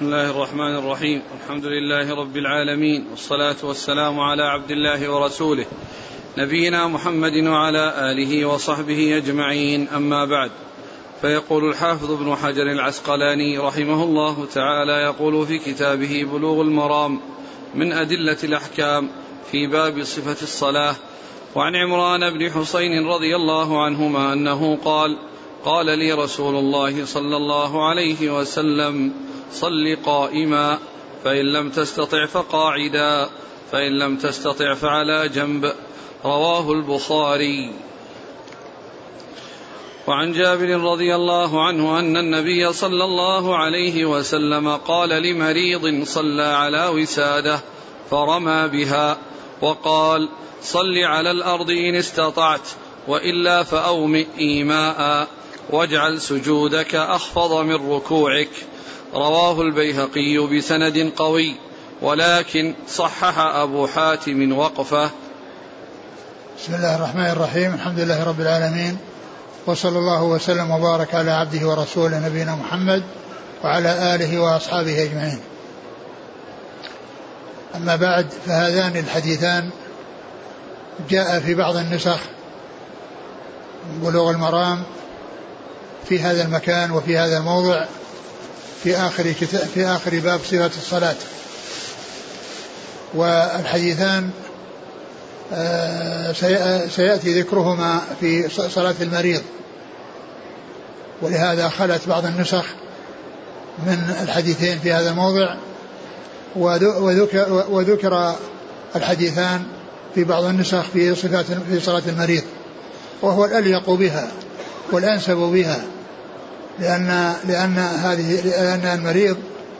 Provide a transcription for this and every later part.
بسم الله الرحمن الرحيم. الحمد لله رب العالمين والصلاة والسلام على عبد الله ورسوله نبينا محمد وعلى آله وصحبه أجمعين. أما بعد فيقول الحافظ ابن حجر العسقلاني رحمه الله تعالى يقول في كتابه بلوغ المرام من أدلة الأحكام في باب صفة الصلاة وعن عمران بن حسين رضي الله عنهما أنه قال قال لي رسول الله صلى الله عليه وسلم صل قائما. فإن لم تستطع فقاعدا. فإن لم تستطع فعلى جنب. رواه البخاري. وعن جابر رضي الله عنه أن النبي صلى الله عليه وسلم قال لمريض صلى على وساده فرمى بها وقال صل على الأرض إن استطعت وإلا فأومئ إيماء واجعل سجودك أخفض من ركوعك. رواه البيهقي بسند قوي ولكن صحح أبو حاتم وقفه. بسم الله الرحمن الرحيم الحمد لله رب العالمين وصلى الله وسلم وبارك على عبده ورسوله نبينا محمد وعلى آله وأصحابه أجمعين. أما بعد فهذان الحديثان جاء في بعض النسخ بلوغ المرام في هذا المكان وفي هذا الموضع في آخر كتاب في آخر باب صفة الصلاة. والحديثان آه، سيأتي ذكرهما في صلاة المريض. ولهذا خلت بعض النسخ من الحديثين في هذا الموضع. وذكر, وذكر الحديثان في بعض النسخ في صفات في صلاة المريض. وهو الأليق بها والأنسب بها. لأن لأن هذه لأن المريض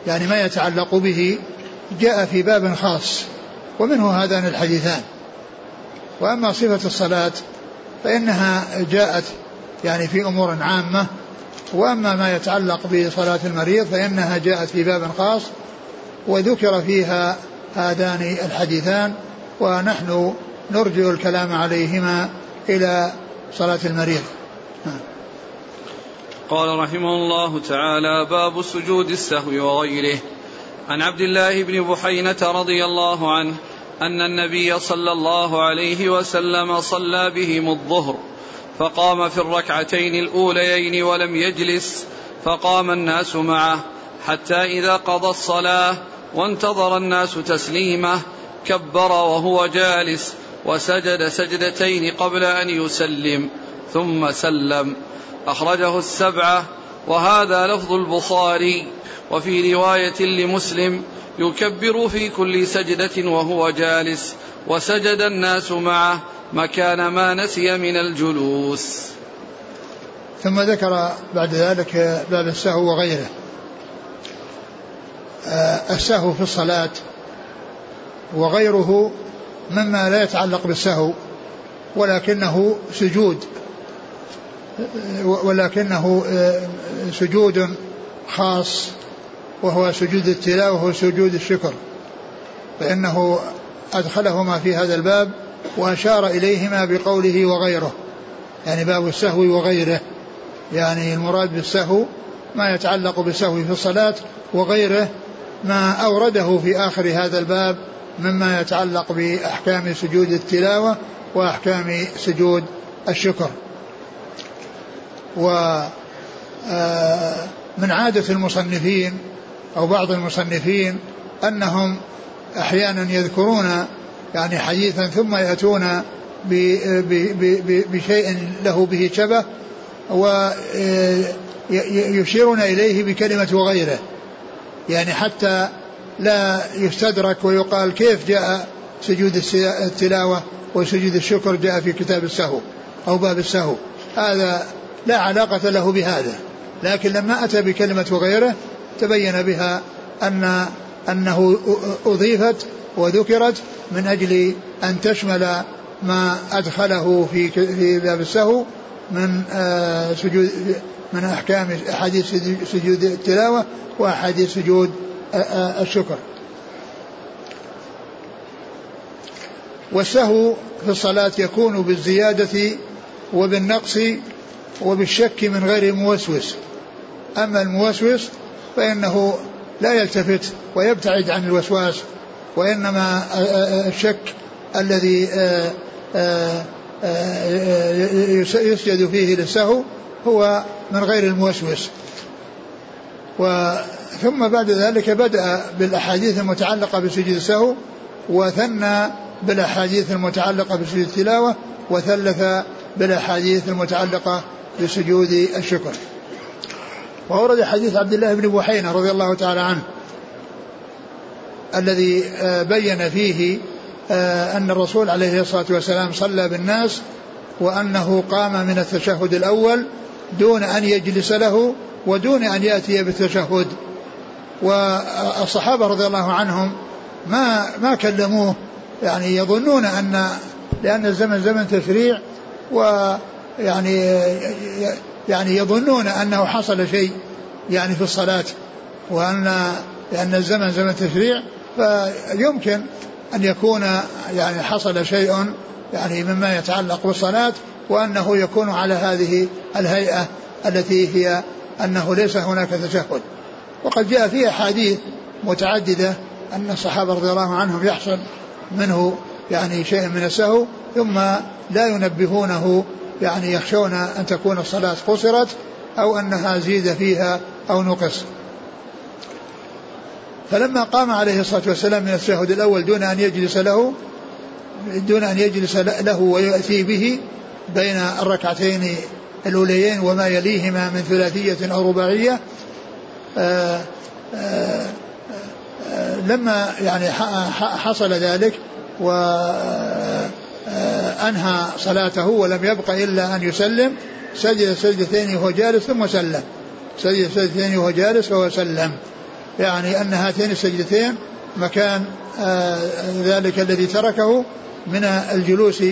يعني ما يتعلق به جاء في باب خاص ومنه هذان الحديثان. وأما صفة الصلاة فإنها جاءت يعني في أمور عامة وأما ما يتعلق بصلاة المريض فإنها جاءت في باب خاص وذكر فيها هذان الحديثان ونحن نرجع الكلام عليهما إلى صلاة المريض. قال رحمه الله تعالى باب سجود السهو وغيره. عن عبد الله بن بحينة رضي الله عنه أن النبي صلى الله عليه وسلم صلى بهم الظهر فقام في الركعتين الأوليين ولم يجلس فقام الناس معه حتى إذا قضى الصلاة وانتظر الناس تسليمه كبر وهو جالس وسجد سجدتين قبل أن يسلم ثم سلم. أخرجه السبعة وهذا لفظ البخاري وفي رواية لمسلم يكبر في كل سجدة وهو جالس وسجد الناس معه مكان ما نسي من الجلوس. ثم ذكر بعد ذلك باب السهو وغيره. آه، السهو في الصلاة وغيره مما لا يتعلق بالسهو ولكنه سجود. ولكنه آه، سجود خاص وهو سجود التلاوة وسجود الشكر. فإنه أدخلهما في هذا الباب وأشار إليهما بقوله وغيره. يعني باب السهو وغيره. يعني المراد بالسهو ما يتعلق بالسهو في الصلاة وغيره ما أورده في آخر هذا الباب مما يتعلق بأحكام سجود التلاوة وأحكام سجود الشكر. و آه، من عادة المصنفين أو بعض المصنفين أنهم أحيانا يذكرون يعني حديثا ثم يأتون بشيء له به شبه ويشيرون آه، إليه بكلمة وغيره. يعني حتى لا يستدرك ويقال كيف جاء سجود التلاوة وسجود الشكر جاء في كتاب السهو أو باب السهو. هذا لا علاقة له بهذا. لكن لما أتى بكلمة وغيره تبين بها أن أنه أضيفت وذكرت من أجل أن تشمل ما أدخله في في باب السهو من آه، سجود من أحكام أحاديث سجود التلاوة وأحاديث سجود آه، آه، الشكر. والسهو في الصلاة يكون بالزيادة وبالنقص وبالشك من غير موسوس. أما الموسوس فإنه لا يلتفت ويبتعد عن الوسواس وإنما الشك الذي يسجد فيه للسهو هو من غير الموسوس. ثم بعد ذلك بدأ بالأحاديث المتعلقة بسجود السهو وثنى بالأحاديث المتعلقة بسجود التلاوة وثلث بالأحاديث المتعلقة بسجود الشكر. وأورد حديث عبد الله بن بحينة رضي الله تعالى عنه الذي آه، بين فيه آه، أن الرسول عليه الصلاة والسلام صلى بالناس وأنه قام من التشهد الأول دون أن يجلس له ودون أن يأتي بالتشهد. والصحابة رضي الله عنهم ما ما كلموه يعني يظنون أن لأن الزمن زمن تشريع ويعني يعني يظنون أنه حصل شيء يعني في الصلاة وأن لأن الزمن زمن تشريع فيمكن أن يكون يعني حصل شيء يعني مما يتعلق بالصلاة وأنه يكون على هذه الهيئة التي هي أنه ليس هناك تشهد. وقد جاء في أحاديث متعددة أن الصحابة رضي الله عنهم يحصل منه يعني شيء من السهو ثم لا ينبهونه يعني يخشون أن تكون الصلاة قصرت أو أنها زيد فيها أو نقص. فلما قام عليه الصلاة والسلام من التشهد الأول دون أن يجلس له دون أن يجلس له ويأتي به بين الركعتين الأوليين وما يليهما من ثلاثية أو رباعية آآ آآ لما يعني حصل ذلك وأنهى صلاته ولم يبق إلا أن يسلم. سجد سجدتين وهو جالس ثم سلم. سجد سجدتين وهو جالس وهو سلم. يعني أن هاتين السجدتين مكان ذلك الذي تركه من الجلوس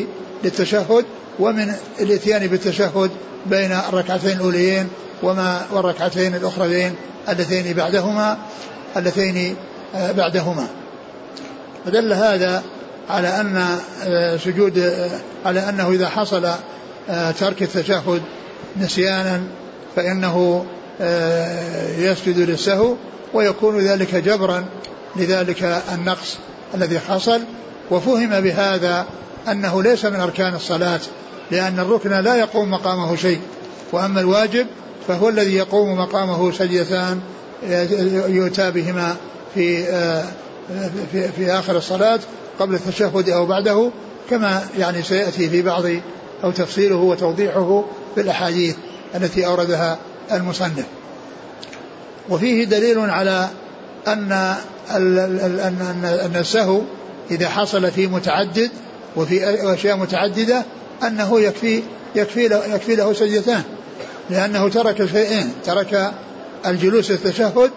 للتشهد ومن الإتيان بالتشهد بين الركعتين الأوليين وما والركعتين الأخريين اللتين بعدهما اللتين آه، بعدهما. فدل هذا على أن آه، سجود آه، على أنه إذا حصل ترك التشهد نسيانا فإنه يسجد للسهو ويكون ذلك جبرا لذلك النقص الذي حصل. وفهم بهذا أنه ليس من أركان الصلاة لأن الركن لا يقوم مقامه شيء. وأما الواجب فهو الذي يقوم مقامه سجدتان يؤتى بهما في في, في آخر الصلاة. قبل التشهد أو بعده كما يعني سيأتي في بعض أو تفصيله وتوضيحه في الأحاديث التي أوردها المصنف. وفيه دليل على أن ان ان السهو إذا حصل في متعدد وفي أشياء متعددة أنه يكفي يكفي له يكفي له سجدتان لأنه ترك شيئين ترك الجلوس التشهد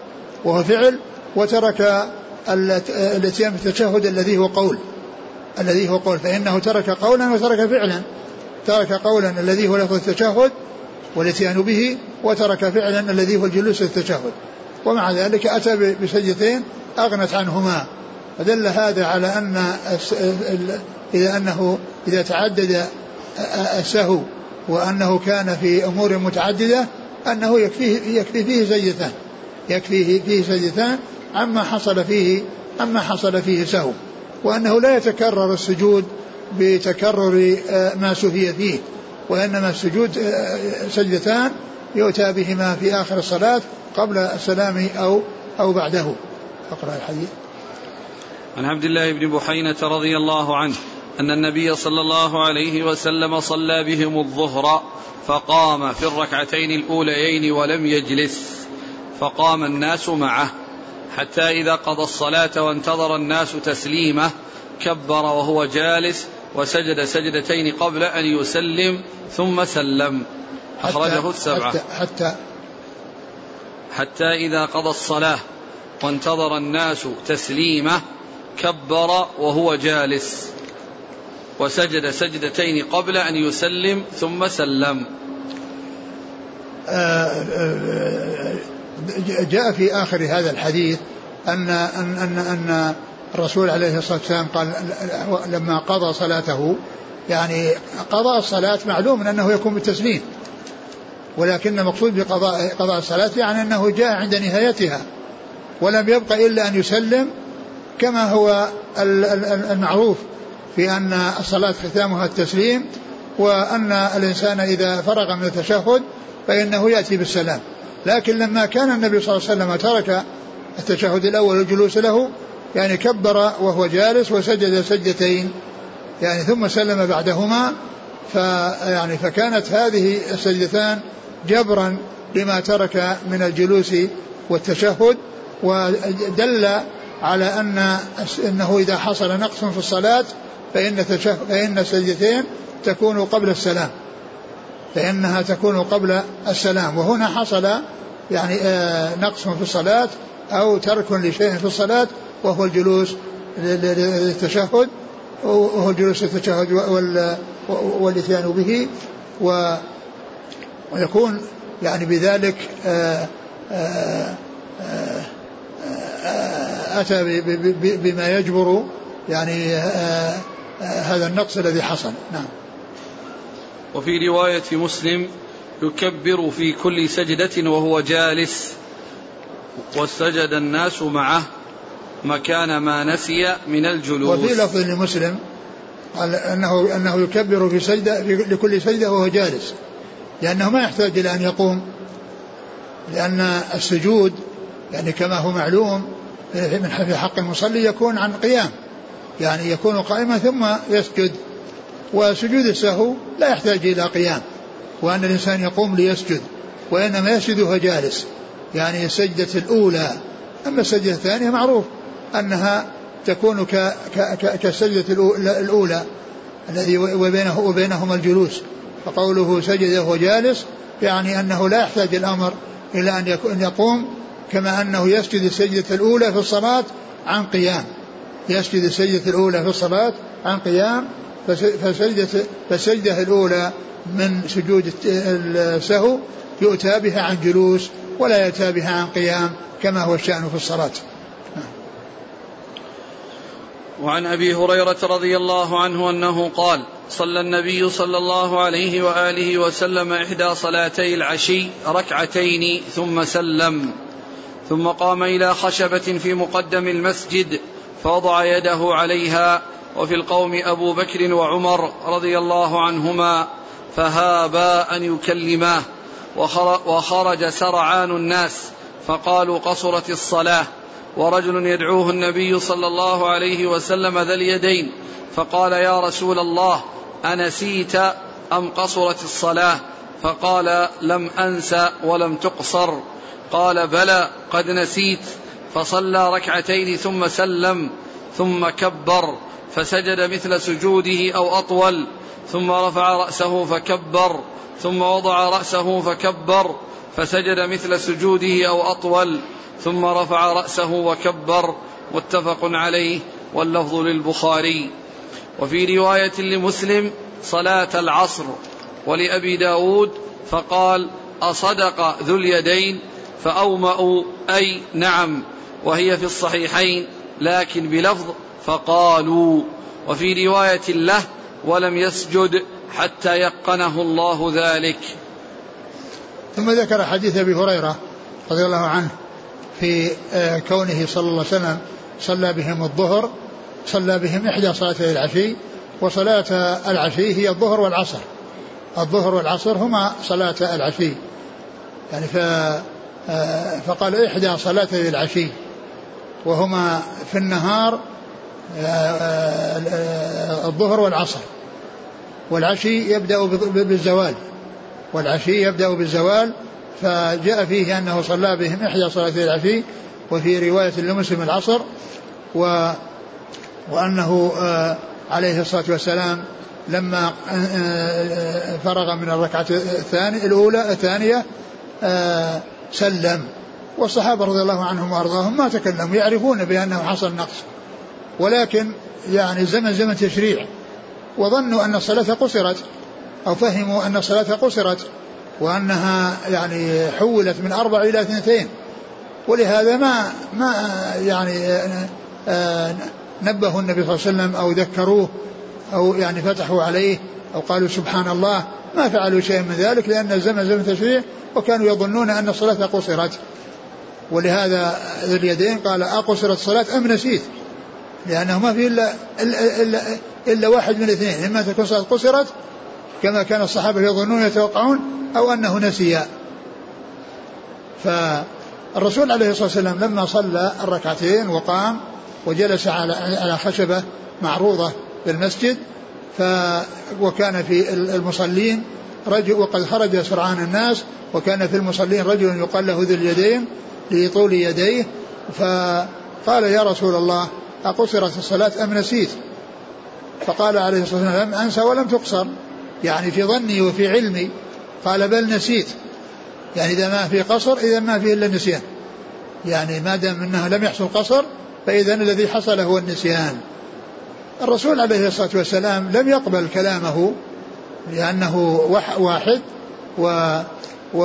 وهو فعل وترك الاتيان بالتشهد الذي هو قول الذي هو قول فإنه ترك قولا وترك فعلا ترك قولا الذي هو لفظ التشهد والاتيان به وترك فعلا الذي هو الجلوس التشهد ومع ذلك أتى بسجدتين أغنت عنهما. فدل هذا على أن إذا أنه إذا تعدد السهو وأنه كان في أمور متعددة أنه يكفيه يكفي فيه سجدتان يكفيه فيه سجدتان عما حصل فيه عما حصل فيه سهو وأنه لا يتكرر السجود بتكرر آه، ما سهي فيه وإنما السجود آه، سجدتان يؤتى بهما في آخر الصلاة قبل السلام أو أو بعده. أقرأ الحديث. عن عبد الله بن بحينة رضي الله عنه أن النبي صلى الله عليه وسلم صلى بهم الظهر فقام في الركعتين الأوليين ولم يجلس فقام الناس معه. حتى إذا قضى الصلاة وانتظر الناس تسليمه كبر وهو جالس وسجد سجدتين قبل أن يسلم ثم سلم. أخرجه السبعة. حتى, حتى حتى إذا قضى الصلاة وانتظر الناس تسليمه كبر وهو جالس وسجد سجدتين قبل أن يسلم ثم سلم. آه، آه، جاء في آخر هذا الحديث أن أن أن, أن الرسول عليه الصلاة والسلام قال لما قضى صلاته يعني قضاء الصلاة معلوم أنه يكون بالتسليم ولكن المقصود بقضاء قضاء الصلاة يعني أنه جاء عند نهايتها ولم يبق إلا أن يسلم كما هو المعروف في أن الصلاة ختامها التسليم وأن الإنسان إذا فرغ من التشهد فإنه يأتي بالسلام. لكن لما كان النبي صلى الله عليه وسلم ترك التشهد الأول والجلوس له يعني كبر وهو جالس وسجد سجدتين يعني ثم سلم بعدهما فيعني فكانت هذه السجدتان جبرا لما ترك من الجلوس والتشهد ودل على أن إنه إذا حصل نقص في الصلاة فإن فإن السجدتين تكون قبل السلام. فإنها تكون قبل السلام. وهنا حصل يعني آه، نقص في الصلاة أو ترك لشيء في الصلاة وهو الجلوس للتشهد وهو الجلوس للتشهد والإتيان به. و ويكون يعني بذلك آه، آه، أتى بما يجبر يعني هذا النقص الذي حصل. نعم. وفي رواية مسلم يكبر في كل سجدة وهو جالس وسجد الناس معه مكان ما نسي من الجلوس. وفي لفظ لمسلم قال انه أنه يكبر في سجده لكل سجدة وهو جالس. لأنه ما يحتاج إلى أن يقوم. لأن السجود يعني كما هو معلوم في حق المصلي يكون عن قيام. يعني يكون قائما ثم يسجد. وسجود السهو لا يحتاج إلى قيام وأن الإنسان يقوم ليسجد وإنما يسجد وهو جالس. يعني السجدة الأولى أما السجدة الثانية معروف أنها تكون كالسجدة الأولى الذي وبينه وبينهما الجلوس. فقوله سجد وهو جالس يعني أنه لا يحتاج الأمر إلى أن يقوم كما أنه يسجد السجدة الأولى في الصلاة عن قيام. يسجد السجدة الأولى في الصلاة عن قيام فسجدة فالسجدة الأولى من سجود السهو يؤتى بها عن جلوس ولا يؤتى بها عن قيام كما هو الشأن في الصلاة. وعن أبي هريرة رضي الله عنه أنه قال صلى النبي صلى الله عليه وآله وسلم إحدى صلاتي العشي ركعتين ثم سلم. ثم قام إلى خشبة في مقدم المسجد فوضع يده عليها وفي القوم أبو بكر وعمر رضي الله عنهما فهابا أن يكلماه وخرج سرعان الناس فقالوا قصرت الصلاة ورجل يدعوه النبي صلى الله عليه وسلم ذا اليدين فقال يا رسول الله أنسيت أم قصرت الصلاة؟ فقال لم أنس ولم تقصر. قال بلى قد نسيت. فصلى ركعتين ثم سلم ثم كبر. فسجد مثل سجوده أو أطول ثم رفع رأسه فكبر ثم وضع رأسه فكبر فسجد مثل سجوده أو أطول ثم رفع رأسه وكبر متفق عليه واللفظ للبخاري. وفي رواية لمسلم صلاة العصر ولأبي داود فقال أصدق ذو اليدين فأومأوا أي نعم وهي في الصحيحين لكن بلفظ فقالوا وفي رواية له ولم يسجد حتى يقنه الله ذلك. ثم ذكر حديث أبي هريرة رضي الله عنه في آه، كونه صلى الله عليه وسلم صلى بهم الظهر صلى بهم إحدى صلاتي العشي وصلاة العشي هي الظهر والعصر. الظهر والعصر هما صلاة العشي. يعني ف آه، فقال إحدى صلاتي العشي وهما في النهار الظهر والعصر. والعشي يبدأ بالزوال. والعشي يبدأ بالزوال فجاء فيه أنه صلى بهم إحدى صلاتي العشي وفي رواية لمسلم العصر و وأنه آه، عليه الصلاة والسلام لما آه، آه، فرغ من الركعة الثانية الأولى الثانية سلم. والصحابة رضي الله عنهم وأرضاهم ما تكلموا يعرفون بأنه حصل نقص. ولكن يعني زمن زمن تشريع. وظنوا أن الصلاة قصرت أو فهموا أن الصلاة قصرت وأنها يعني حولت من أربع إلى اثنتين. ولهذا ما ما يعني آه، نبهوا النبي صلى الله عليه وسلم أو ذكروه أو يعني فتحوا عليه أو قالوا سبحان الله. ما فعلوا شيئا من ذلك لأن الزمن زمن تشريع وكانوا يظنون أن الصلاة قصرت. ولهذا ذو اليدين قال أقصرت الصلاة أم نسيت؟ لأنه ما في إلا, إلا, إلا, إلا واحد من الاثنين. إما تكون صلاة قصرت كما كان الصحابة يظنون يتوقعون أو أنه نسي فالرسول عليه الصلاة والسلام لما صلى الركعتين وقام وجلس على على خشبة معروضة بالمسجد ف وكان في المصلين رجل وقد خرج سرعان الناس وكان في المصلين رجل يقال له ذو اليدين لطول يديه فقال يا رسول الله أقصرت الصلاة أم نسيت؟ فقال عليه الصلاة والسلام لم أنسى ولم تقصر. يعني في ظني وفي علمي. قال بل نسيت. يعني إذا ما في قصر إذا ما فيه إلا النسيان. يعني ما دام أنه لم يحصل قصر فإذا الذي حصل هو النسيان. الرسول عليه الصلاة والسلام لم يقبل كلامه لأنه واحد و, و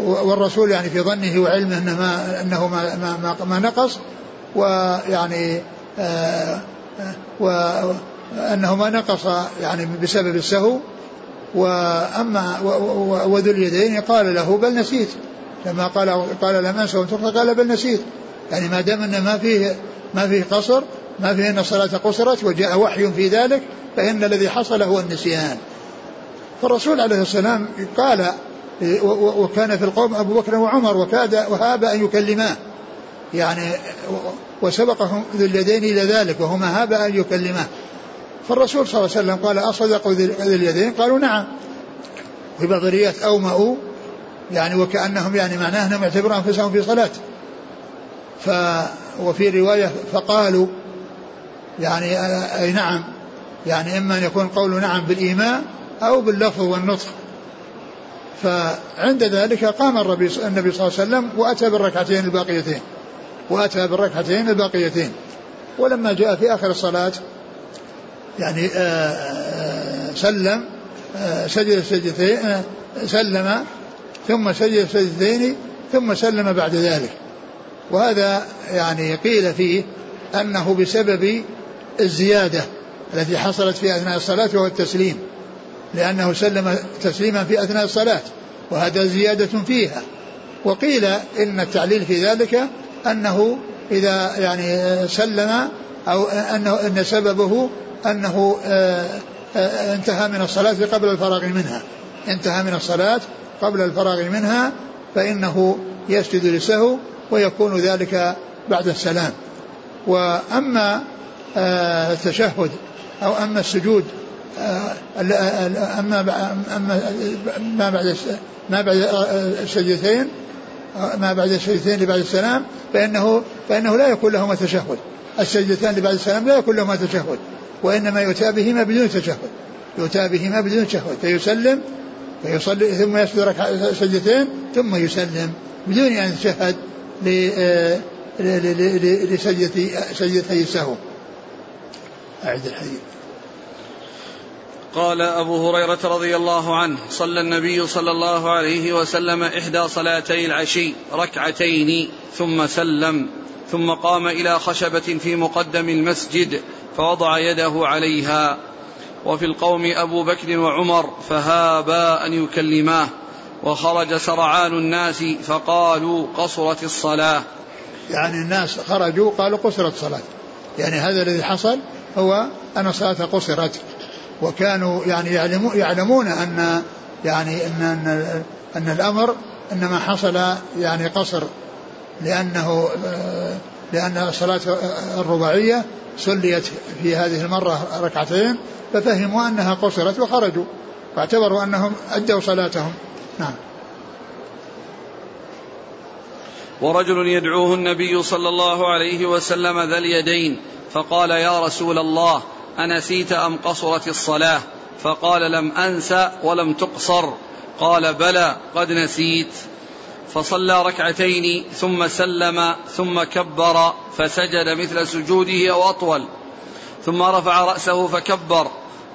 والرسول يعني في ظنه وعلمه أنه ما أنه ما, ما, ما نقص. ويعني وانه ما نقص يعني بسبب السهو. وأما وذو اليدين قال له بل نسيت. لما قال قال لم انسى قال بل نسيت. يعني ما دام انه ما فيه ما فيه قصر ما فيه أن الصلاة قصرت وجاء وحي في ذلك فإن الذي حصل هو النسيان. فالرسول عليه السلام قال وكان في القوم أبو بكر وعمر وكاد وهاب أن يكلماه. يعني وسبقهم ذو اليدين إلى ذلك وهما هاب أن يكلماه. فالرسول صلى الله عليه وسلم قال أصدقوا ذي اليدين؟ قالوا نعم. في بعض الروايات اومأوا يعني وكأنهم يعني معناه أنهم يعتبرون أنفسهم في صلاة. ف وفي رواية فقالوا يعني أي نعم. يعني إما أن يكون قول نعم بالإيماء أو باللفظ والنطق. فعند ذلك قام النبي صلى الله عليه وسلم وأتى بالركعتين الباقيتين. وأتى بالركعتين الباقيتين. ولما جاء في آخر الصلاة يعني آه، آه، سلم آه، سجد سجدتين سلم ثم سجد سجدتين ثم سلم بعد ذلك. وهذا يعني قيل فيه أنه بسبب الزيادة التي حصلت في أثناء الصلاة وهو التسليم. لأنه سلم تسليما في أثناء الصلاة وهذا زيادة فيها. وقيل إن التعليل في ذلك أنه إذا يعني سلم أو أنه إن سببه أنه آه، آه، انتهى من الصلاة قبل الفراغ منها. انتهى من الصلاة قبل الفراغ منها فإنه يسجد للسهو ويكون ذلك بعد السلام. وأما آه، التشهد أو أما السجود أما ما بعد ما بعد السجدتين ما بعد السجدتين لبعد السلام فإنه فإنه لا يكون لهما تشهد. السجدتان لبعد السلام لا يكون لهما تشهد وإنما يؤتى بهما بدون تشهد. يؤتى بهما بدون تشهد. فيسلم فيصلي ثم يسجد سجدتين ثم يسلم بدون أن يتشهد لسجدتي سجدتي السهو أعد الحديث. قال أبو هريرة رضي الله عنه صلى النبي صلى الله عليه وسلم إحدى صلاتي العشي ركعتين ثم سلم ثم قام إلى خشبة في مقدم المسجد فوضع يده عليها. وفي القوم أبو بكر وعمر فهابا أن يكلماه وخرج سرعان الناس فقالوا قصرت الصلاة. يعني الناس خرجوا قالوا قصرت الصلاة يعني هذا الذي حصل هو أن الصلاة قصرت. وكانوا يعني يعلمون, أن يعني أن, أن, أن الأمر إنما حصل يعني قصر لأنه لأن الصلاة الرباعية صليت في هذه المرة ركعتين ففهموا أنها قصرت وخرجوا واعتبروا أنهم أدوا صلاتهم. نعم. ورجل يدعوه النبي صلى الله عليه وسلم ذا اليدين فقال يا رسول الله أنسيت أم قصرت الصلاة؟ فقال لم أنس ولم تقصر. قال بلى قد نسيت. فصلى ركعتين ثم سلم ثم كبر فسجد مثل سجوده أو أطول. ثم رفع رأسه فكبر.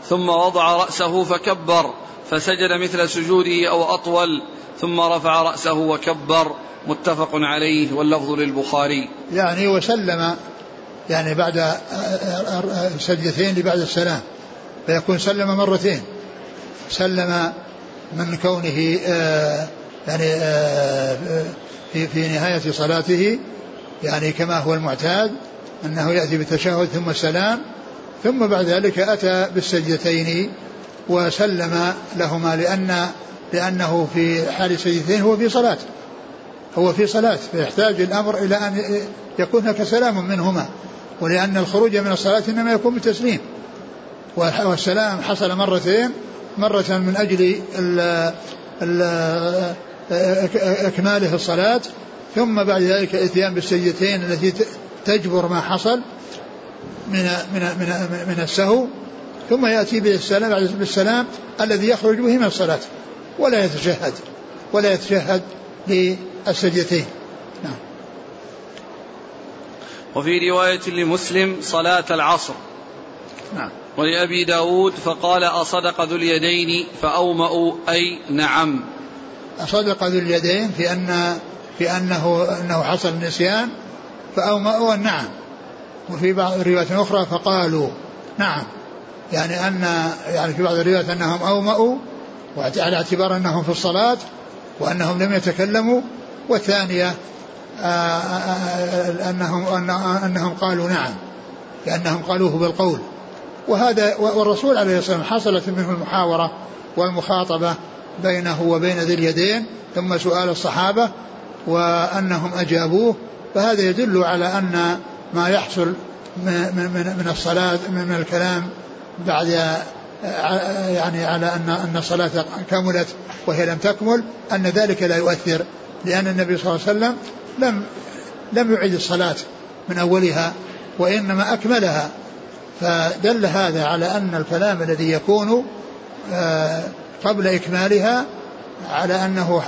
ثم وضع رأسه فكبر فسجد مثل سجوده أو أطول. ثم رفع رأسه وكبر. متفق عليه واللفظ للبخاري. يعني وسلم يعني بعد سجدتين لبعد السلام. فيكون سلم مرتين. سلم من كونه آه، يعني آه، في, في نهاية صلاته يعني كما هو المعتاد أنه يأتي بالتشهد ثم السلام ثم بعد ذلك أتى بالسجدتين وسلم لهما لأن لأنه في حال السجدتين هو في صلاة. هو في صلاة فيحتاج الأمر إلى أن يكون هناك سلام منهما. ولأن الخروج من الصلاة إنما يكون بالتسليم. والسلام حصل مرتين مرة من أجل ال ال إكماله الصلاة ثم بعد ذلك الاتيان بالسجدتين التي تجبر ما حصل من من من من السهو ثم يأتي بالسلام بالسلام الذي يخرج به من الصلاة ولا يتشهد ولا يتشهد للسجدتين. وفي رواية لمسلم صلاة العصر. نعم. ولأبي داود فقال أصدق ذو اليدين فأومأوا أي نعم. أصدق ذو اليدين في أن في أنه أنه حصل النسيان فأومأوا نعم وفي بعض الروايات الأخرى فقالوا نعم. يعني أن يعني في بعض الروايات أنهم أومأوا على اعتبار أنهم في الصلاة وأنهم لم يتكلموا والثانية أنهم أنهم قالوا نعم. لأنهم قالوه بالقول. وهذا والرسول عليه الصلاة والسلام حصلت منه المحاورة والمخاطبة بينه وبين ذي اليدين ثم سؤال الصحابة وأنهم أجابوه. فهذا يدل على أن ما يحصل من, من, من الصلاة من الكلام بعد يعني على أن أن الصلاة كملت وهي لم تكمل أن ذلك لا يؤثر لأن النبي صلى الله عليه وسلم لم لم يعيد الصلاة من أولها وإنما أكملها فدل هذا على أن الكلام الذي يكون آه، قبل إكمالها على أنه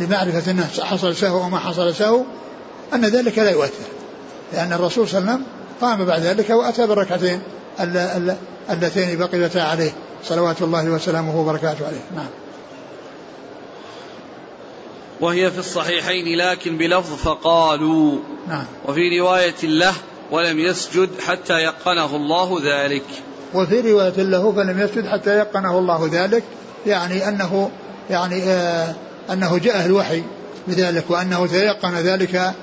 بمعرفة أنه حصل سهو أو ما حصل سهو أن ذلك لا يؤثر لأن الرسول صلى الله عليه وسلم قام بعد ذلك وأتى بالركعتين اللتين بقيتا عليه صلوات الله وسلامه وبركاته عليه. نعم. وهي في الصحيحين لكن بلفظ فقالوا. نعم. وفي رواية له ولم يسجد حتى يقنه الله ذلك. وفي رواية له فلم يسجد حتى يقنه الله ذلك يعني أنه يعني آه أنه جاءه الوحي بذلك وأنه تيقن ذلك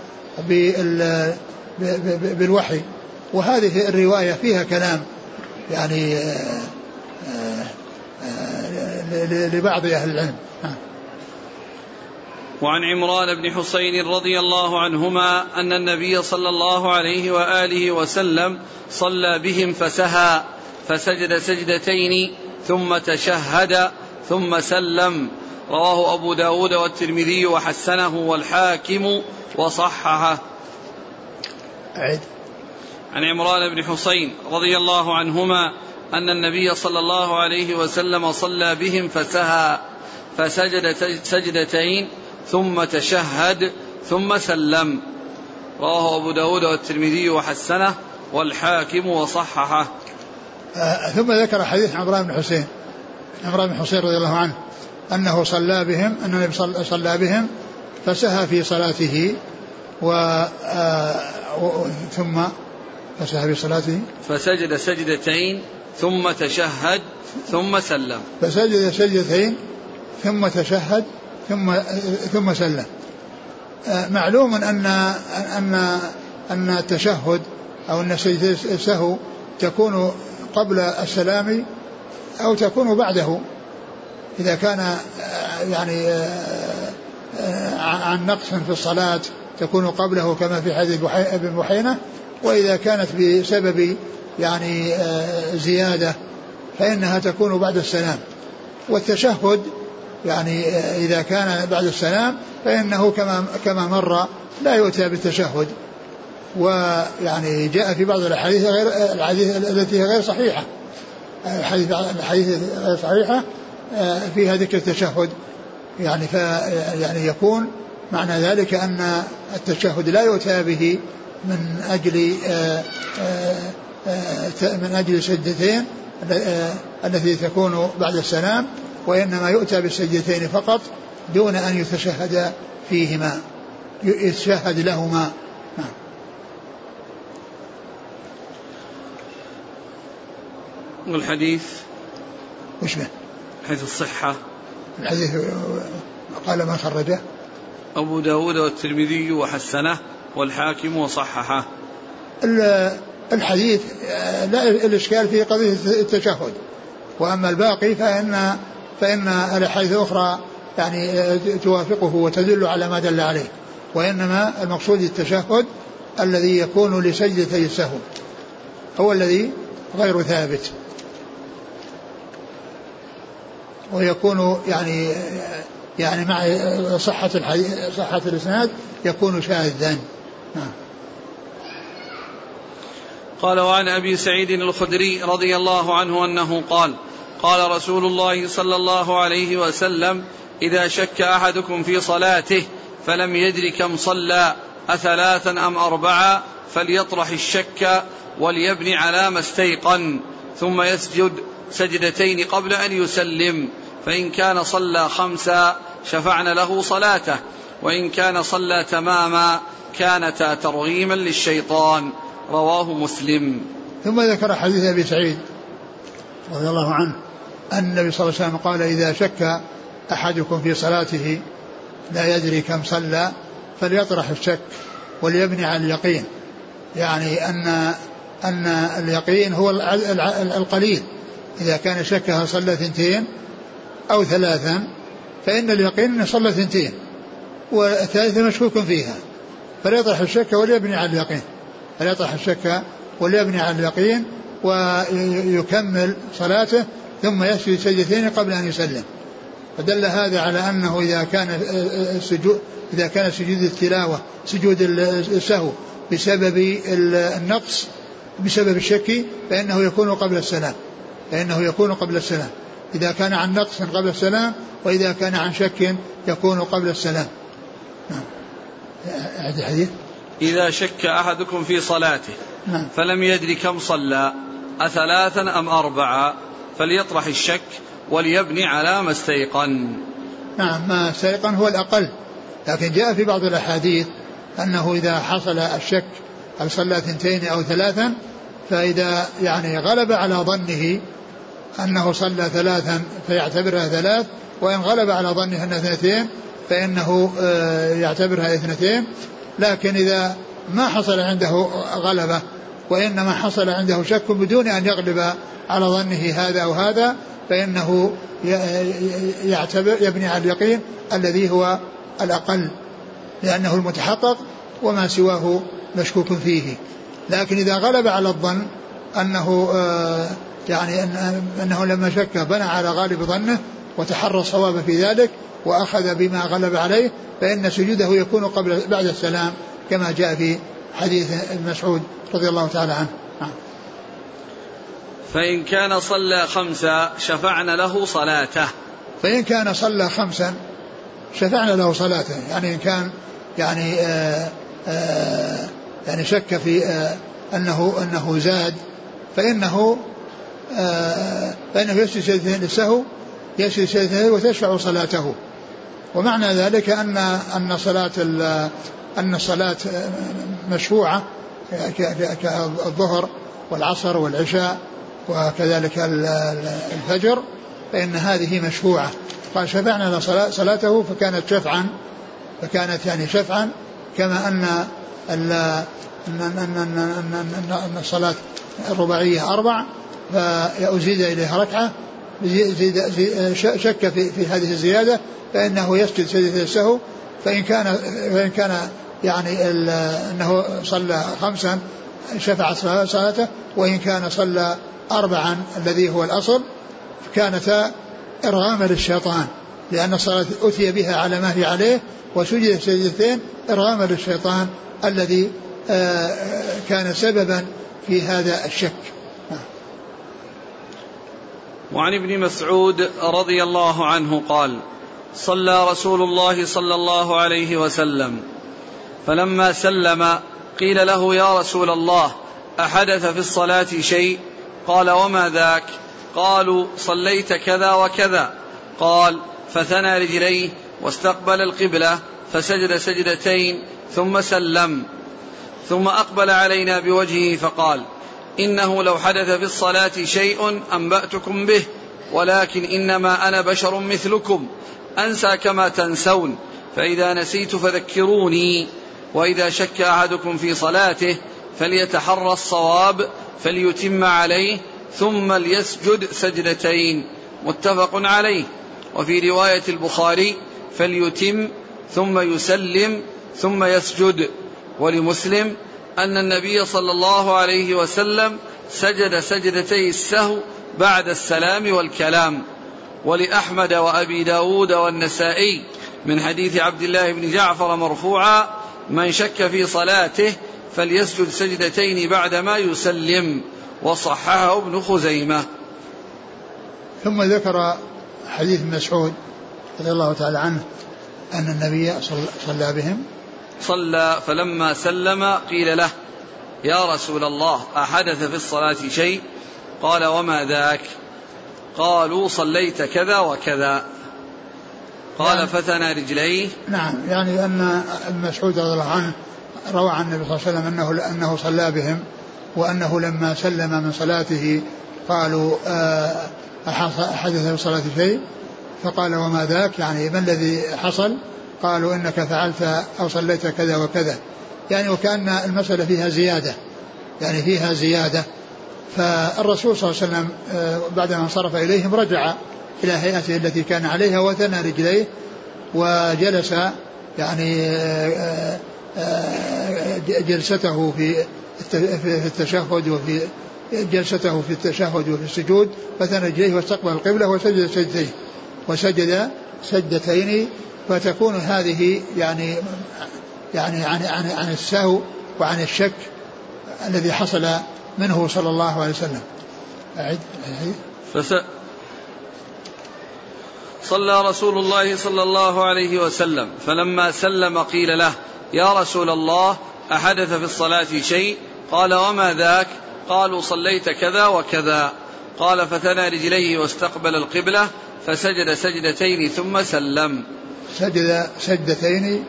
بالوحي. وهذه الرواية فيها كلام يعني آه، آه، آه، لبعض أهل العلم. وعن عمران بن حسين رضي الله عنهما أن النبي صلى الله عليه وآله وسلم صلى بهم فسهى فسجد سجدتين ثم تشهد ثم سلم. رواه أبو داود والترمذي وحسنه والحاكم وصححه. أعد عن عمران بن حسين رضي الله عنهما أن النبي صلى الله عليه وسلم صلى بهم فسهى فسجد سجدتين ثم تشهد ثم سلم. رواه أبو داود والترمذي وحسنه والحاكم وصححه. آه ثم ذكر حديث عمران بن حسين عمران بن حسين رضي الله عنه أنه صلى بهم أن النبي صلى بهم فسهى في صلاته و آه ثم فسهى في صلاته. فسجد سجدتين ثم تشهد ثم سلم. فسجد سجدتين ثم تشهد ثم ثم سلم. آه، معلوم أن أن أن التشهد أو أن السهو تكون قبل السلام أو تكون بعده. إذا كان آه، يعني آه، عن نقص في الصلاة تكون قبله كما في حديث ابن بحينة وإذا كانت بسبب يعني زيادة فإنها تكون بعد السلام. والتشهد يعني إذا كان بعد السلام فإنه كما كما مر لا يؤتى بالتشهد. ويعني جاء في بعض الأحاديث غير الحديث التي هي غير صحيحة. الحديث الحديث غير صحيحة فيها ذكر التشهد. يعني ف يعني يكون معنى ذلك أن التشهد لا يؤتى به من أجل من أجل سجدتين التي تكون بعد السلام وإنما يؤتى بالسجدتين فقط دون أن يتشهد فيهما يتشهد لهما. نعم. والحديث؟ وش به؟ حيث الصحة. الحديث قال ما خرجه؟ أبو داود والترمذي وحسنه والحاكم وصححه. الحديث لا الإشكال في قضية التشهد. وأما الباقي فإن فإن الأحاديث الأخرى يعني توافقه وتدل على ما دل عليه وإنما المقصود التشهد الذي يكون لسجدتي السهو هو الذي غير ثابت. ويكون يعني يعني مع صحة الحديث صحة الإسناد يكون شاذا. نعم. قال وعن أبي سعيد الخدري رضي الله عنه أنه قال قال رسول الله صلى الله عليه وسلم إذا شك أحدكم في صلاته فلم يدر كم صلى اثلاثا أم اربعا فليطرح الشك وليبني على ما استيقن ثم يسجد سجدتين قبل أن يسلم فإن كان صلى خمسا شفعن له صلاته وإن كان صلى تماما كانتا ترغيما للشيطان. رواه مسلم. ثم ذكر حديث أبي سعيد رضي الله عنه. أن النبي صلى الله عليه وسلم قال إذا شك أحدكم في صلاته لا يدري كم صلى فليطرح الشك وليبني على اليقين. يعني أن أن اليقين هو القليل. إذا كان شكها صلى ثنتين أو ثلاثا فإن اليقين أنه صلى ثنتين والثالثة مشكوك فيها. فليطرح الشك وليبني على اليقين. فليطرح الشك وليبني على اليقين ويكمل صلاته ثم يسجد سجدتين قبل أن يسلم. فدل هذا على أنه إذا كان السجود إذا كان سجود التلاوة سجود السهو بسبب النقص بسبب الشك فإنه يكون قبل السلام. فإنه يكون قبل السلام. إذا كان عن نقص قبل السلام وإذا كان عن شك يكون قبل السلام. نعم. الحديث. إذا شك أحدكم في صلاته نعم. فلم يدر كم صلى أثلاثا أم أربعا؟ فليطرح الشك وليبني على ما استيقن. نعم ما استيقن هو الأقل. لكن جاء في بعض الأحاديث أنه إذا حصل الشك هل صلى ثنتين أو ثلاثا فإذا يعني غلب على ظنه أنه صلى ثلاثا فيعتبرها ثلاث وإن غلب على ظنه أنها اثنتين فإنه آه، يعتبرها اثنتين. لكن إذا ما حصل عنده غلبة وإنما حصل عنده شك بدون أن يغلب على ظنه هذا أو هذا فإنه يعتبر يبني على اليقين الذي هو الأقل لأنه المتحقق وما سواه مشكوك فيه. لكن إذا غلب على الظن أنه آه، يعني أنه لما شك بنى على غالب ظنه وتحرى الصواب في ذلك وأخذ بما غلب عليه فإن سجوده يكون قبل بعد السلام كما جاء في حديث ابن مسعود رضي الله تعالى عنه. نعم. فإن كان صلى خمسا شفعنا له صلاته. فإن كان صلى خمسا شفعنا له صلاته. يعني إن كان يعني آآ آه، آآ آه، يعني شك في آه، أنه أنه زاد فإنه فإنه يسجد سجدتين للسهو يسجد سجدتين وتشفع صلاته. ومعنى ذلك أن أن صلاة أن الصلاة مشروعة كالظهر والعصر والعشاء وكذلك الفجر فإن هذه مشروعة. قال شفعنا صلاته فكانت شفعا فكانت يعني شفعا كما أن أن أن أن أن الصلاة الرباعية أربع فأزيد إليها ركعة شك في, في هذه الزيادة فإنه يسجد سجدة السهو فإن كان فإن كان يعني أنه صلى خمسا شفع صلاته وإن كان صلى أربعا الذي هو الأصل كانتا إرغاما للشيطان لأن الصلاة أتي بها على ما هي عليه وسجد سجدتين إرغاما للشيطان الذي آه، كان سببا في هذا الشك. وعن ابن مسعود رضي الله عنه قال صلى رسول الله صلى الله عليه وسلم. فلما سلم قيل له يا رسول الله أحدث في الصلاة شيء؟ قال وما ذاك؟ قالوا صليت كذا وكذا. قال فثنى رجليه واستقبل القبلة فسجد سجدتين ثم سلم. ثم أقبل علينا بوجهه فقال إنه لو حدث في الصلاة شيء أنبأتكم به ولكن إنما أنا بشر مثلكم. أنسى كما تنسون. فإذا نسيت فذكروني. وإذا شك أحدكم في صلاته فليتحرى الصواب فليتم عليه ثم ليسجد سجدتين. متفق عليه. وفي رواية البخاري فليتم ثم يسلم ثم يسجد. ولمسلم أن النبي صلى الله عليه وسلم سجد سجدتي السهو بعد السلام والكلام. ولأحمد وأبي داود والنسائي من حديث عبد الله بن جعفر مرفوعا من شك في صلاته فليسجد سجدتين بعدما يسلم. وصححه ابن خزيمة. ثم ذكر حديث مسعود رضي الله تعالى عنه أن النبي صلى بهم. صلى فلما سلم قيل له يا رسول الله أحدث في الصلاة شيء؟ قال وما ذاك؟ قالوا صليت كذا وكذا. قال يعني فتنى رجليه. نعم يعني أن مسعود رضي الله عنه روى عن النبي صلى الله عليه وسلم أنه, أنه صلى بهم وأنه لما سلم من صلاته قالوا آه، أحدث في الصلاة شيء؟ فقال وما ذاك؟ يعني ما الذي حصل؟ قالوا إنك فعلت أو صليت كذا وكذا. يعني وكأن المسألة فيها زيادة يعني فيها زيادة. فالرسول صلى الله عليه وسلم آه، بعدما انصرف إليهم رجع إلى هيئته التي كان عليها وثنى رجليه وجلس يعني جلسته في التشهد وفي جلسته في التشهد وفي السجود فثنى رجليه واستقبل القبلة وسجد سجدتين وسجد سجدتين فتكون هذه يعني يعني عن عن عن السهو وعن الشك الذي حصل منه صلى الله عليه وسلم. أعد. فس... صلى رسول الله صلى الله عليه وسلم فلما سلم قيل له يا رسول الله أحدث في الصلاة شيء؟ قال وما ذاك؟ قالوا صليت كذا وكذا. قال فثنى رجليه واستقبل القبلة فسجد سجدتين ثم سلم. سجد سجدتين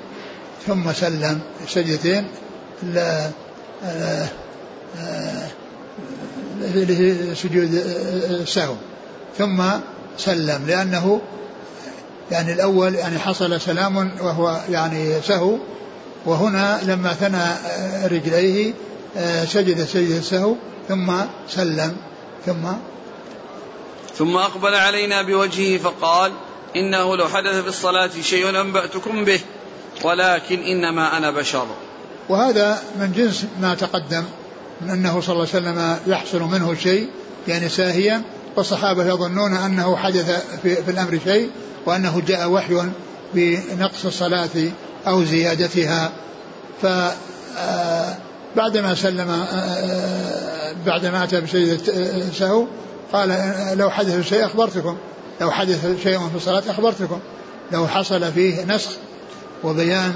ثم سلم. سجدتين لا سجود السهو ثم سلم لأنه يعني الأول يعني حصل سلام وهو يعني سهو وهنا لما ثنى رجليه سجد سجد السهو ثم سلم ثم ثم أقبل علينا بوجهه فقال إنه لو حدث في الصلاة شيء أنبأتكم به ولكن إنما أنا بشر. وهذا من جنس ما تقدم من أنه صلى الله عليه وسلم يحصل منه شيء يعني ساهيا والصحابة يظنون أنه حدث في, في الأمر شيء وأنه جاء وحي بنقص الصلاة أو زيادتها. ف آه، بعدما سلم آه، آه، بعدما أتى بسيدة سهو قال لو حدث شيء أخبرتكم. لو حدث شيء في الصلاة أخبرتكم. لو حصل فيه نسخ وبيان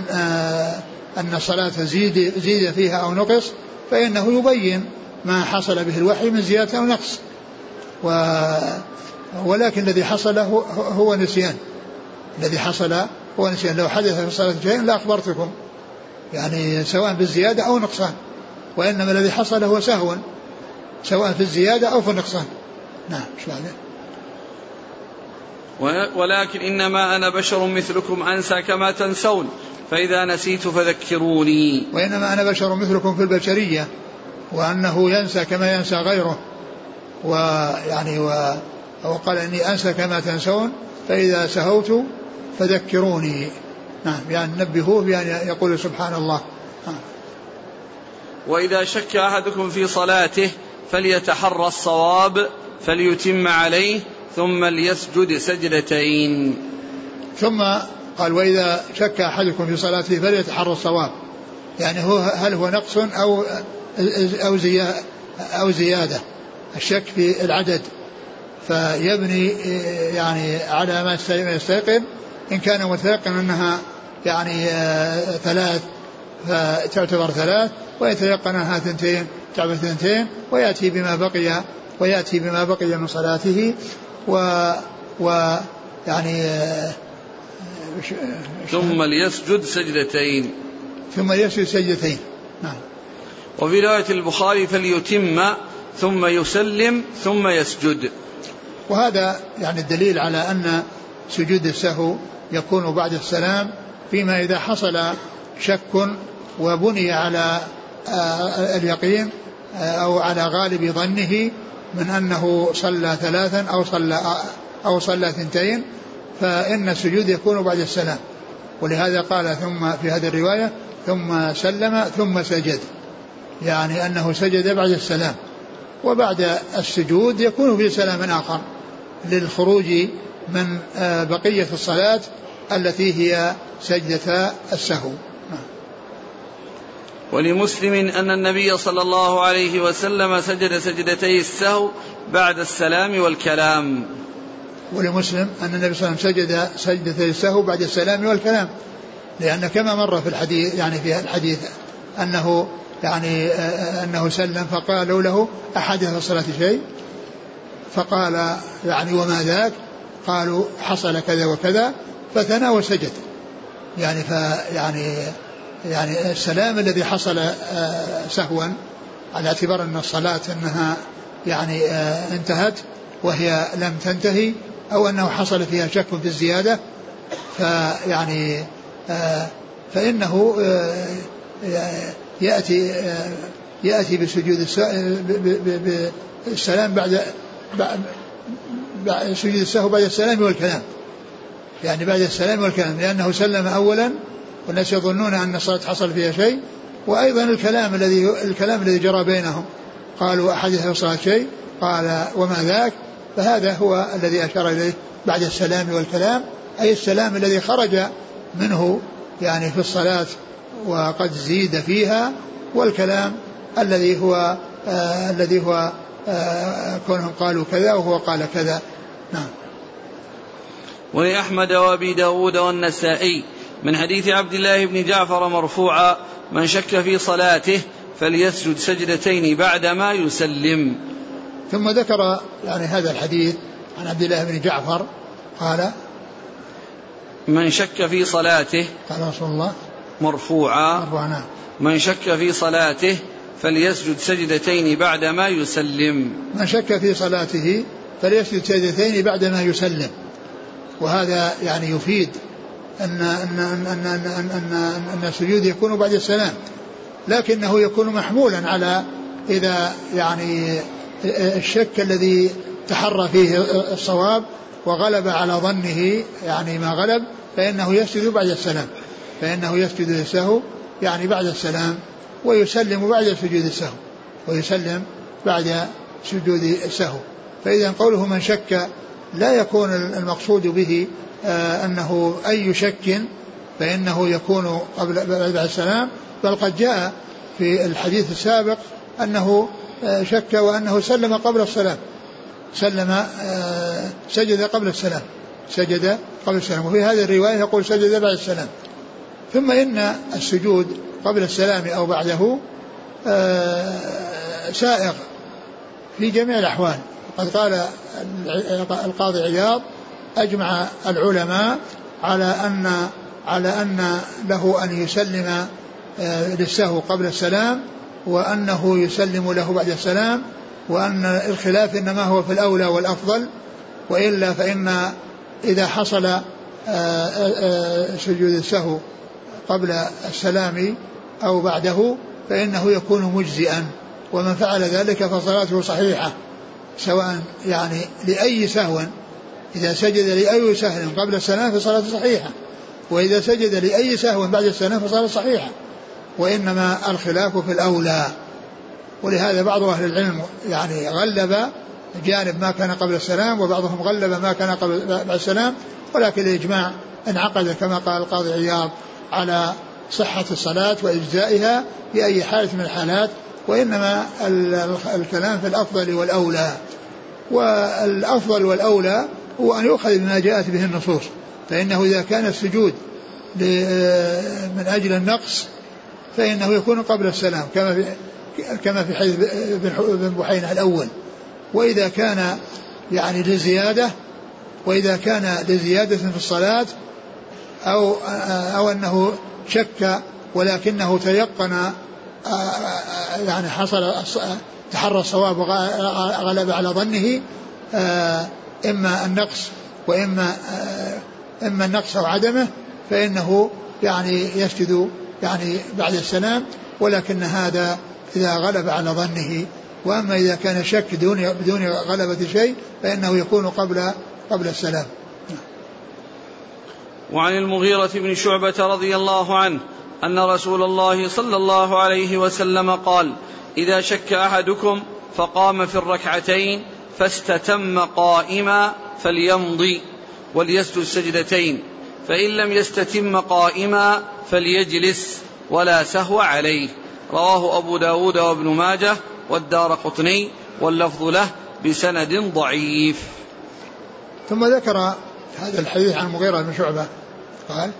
أن الصلاة زيد, زيد فيها أو نقص فإنه يبين ما حصل به الوحي من زيادة أو نقص. و ولكن الذي حصل هو, هو نسيان. الذي حصل هو نسيان. لو حدث في الصلاة شيء لأخبرتكم يعني سواء بالزيادة أو نقصان. وإنما الذي حصل هو سهو. سواء في الزيادة أو في النقصان. نعم شو ولكن إنما أنا بشر مثلكم أنسى كما تنسون. فإذا نسيت فذكروني. وإنما أنا بشر مثلكم في البشرية. وأنه ينسى كما ينسى غيره. ويعني و وقال إني أنسى كما تنسون فإذا سهوت فذكروني. نعم يعني نبهوه بأن يقول سبحان الله نعم. وإذا شك أحدكم في صلاته فليتحرى الصواب فليتم عليه ثم ليسجد سجدتين. ثم قال وإذا شك أحدكم في صلاته فليتحرى الصواب. يعني هو هل هو نقص أو أو زيادة أو زيادة. الشك في العدد فيبني يعني على ما يستيقن إن كان متيقن أنها يعني آه، ثلاث فتعتبر ثلاث ويتيقن أنها ثنتين تعتبر ثنتين ويأتي بما بقي ويأتي بما بقي من صلاته و و يعني آه، ثم ليسجد سجدتين. ثم ليسجد سجدتين. نعم. وفي رواية البخاري فليتم ثم يسلم ثم يسجد. وهذا يعني الدليل على أن سجود السهو يكون بعد السلام فيما إذا حصل شك وبني على آه، اليقين آه، أو على غالب ظنه من أنه صلى ثلاثا أو صلى أو صلى ثنتين فإن السجود يكون بعد السلام. ولهذا قال ثم في هذه الرواية ثم سلم ثم سجد. يعني أنه سجد بعد السلام. وبعد السجود يكون في سلام آخر للخروج من آه، بقية الصلاة التي هي سجدة السهو. ولمسلم أن النبي صلى الله عليه وسلم سجد سجدتي السهو بعد السلام والكلام. ولمسلم أن النبي صلى الله عليه وسلم سجد سجدتي السهو بعد السلام والكلام. لأن كما مر في الحديث يعني في الحديث أنه يعني آه، أنه سلم فقالوا له أحدث الصلاة شيء؟ فقال يعني وما ذاك؟ قالوا حصل كذا وكذا فثنى وسجد. يعني فيعني يعني السلام الذي حصل آه، سهوا على اعتبار أن الصلاة أنها يعني آه، انتهت وهي لم تنتهي أو أنه حصل فيها شك في الزيادة فيعني آه، فإنه يأتي يأتي بسجود السلام بعد سجود السهو بعد السلام والكلام. يعني بعد السلام والكلام لأنه سلم أولا والناس يظنون أن الصلاة حصل فيها شيء وأيضا الكلام الذي الكلام الذي جرى بينهم. قالوا أحدث الصلاة شيء؟ قال وما ذاك؟ فهذا هو الذي أشار إليه بعد السلام والكلام أي السلام الذي خرج منه يعني في الصلاة وقد زيد فيها والكلام الذي هو آه الذي هو آه كونهم قالوا كذا وهو قال كذا. نعم. ولأحمد وأبي داود والنسائي. من حديث عبد الله بن جعفر مرفوعا من شك في صلاته فليسجد سجدتين بعدما يسلم. ثم ذكر يعني هذا الحديث عن عبد الله بن جعفر قال من شك في صلاته قال رسول الله مرفوعا مرفوعا نعم. من شك في صلاته فليسجد سجدتين بعدما يسلم. من شك في صلاته فليسجد سجدتين بعدما يسلم. وهذا يعني يفيد أن أن أن أن أن, أن, أن السجود يكون بعد السلام. لكنه يكون محمولا على إذا يعني الشك الذي تحرى فيه الصواب وغلب على ظنه يعني ما غلب فإنه يسجد بعد السلام. فإنه يسجد السهو يعني بعد السلام ويسلم بعد سجود السهو ويسلم بعد سجود السهو. فإذا قوله من شك لا يكون المقصود به آه، أنه أي شك فإنه يكون قبل بعد السلام. بل قد جاء في الحديث السابق أنه آه، شك وأنه سلم قبل السلام. سلم آه، سجد قبل السلام. سجد قبل السلام. وفي هذه الرواية يقول سجد بعد السلام. ثم إن السجود قبل السلام أو بعده سائغ في جميع الأحوال. قد قال القاضي عياض أجمع العلماء على أن على أن له أن يسلم آه، للسهو قبل السلام وأنه يسلم له بعد السلام وأن الخلاف إنما هو في الأولى والأفضل. وإلا فإن إذا حصل آه، آه، سجود السهو قبل السلام أو بعده فإنه يكون مجزئا ومن فعل ذلك فصلاته صحيحة سواء يعني لأي سهو. إذا سجد لأي سهو قبل السلام فصلاته صحيحة وإذا سجد لأي سهو بعد السلام فصلاته صحيحة وإنما الخلاف في الأولى. ولهذا بعض أهل العلم يعني غلب جانب ما كان قبل السلام وبعضهم غلب ما كان قبل بعد السلام ولكن الإجماع انعقد كما قال القاضي عياض. على صحة الصلاة وإجزائها في أي حالة من الحالات وإنما الكلام في الأفضل والأولى. والأفضل والأولى هو أن يؤخذ بما جاءت به النصوص فإنه إذا كان السجود من أجل النقص فإنه يكون قبل السلام كما في كما في حديث بن بحينة الأول. وإذا كان يعني لزيادة وإذا كان لزيادة في الصلاة أو أو أنه شك ولكنه تيقن يعني حصل تحرى الصواب وغلب على ظنه آه، إما النقص وإما آه، إما النقص أو عدمه فإنه يعني يسجد يعني بعد السلام ولكن هذا إذا غلب على ظنه. وأما إذا كان شك بدون بدون غلبة شيء فإنه يكون قبل قبل السلام. وعن المغيرة بن شعبة رضي الله عنه أن رسول الله صلى الله عليه وسلم قال إذا شك أحدكم فقام في الركعتين فاستتم قائما فليمضي وليسجد سجدتين فإن لم يستتم قائما فليجلس ولا سهو عليه. رواه أبو داود وابن ماجه والدار قطني واللفظ له بسند ضعيف. ثم ذكر هذا الحديث عن المغيرة بن شعبة. قال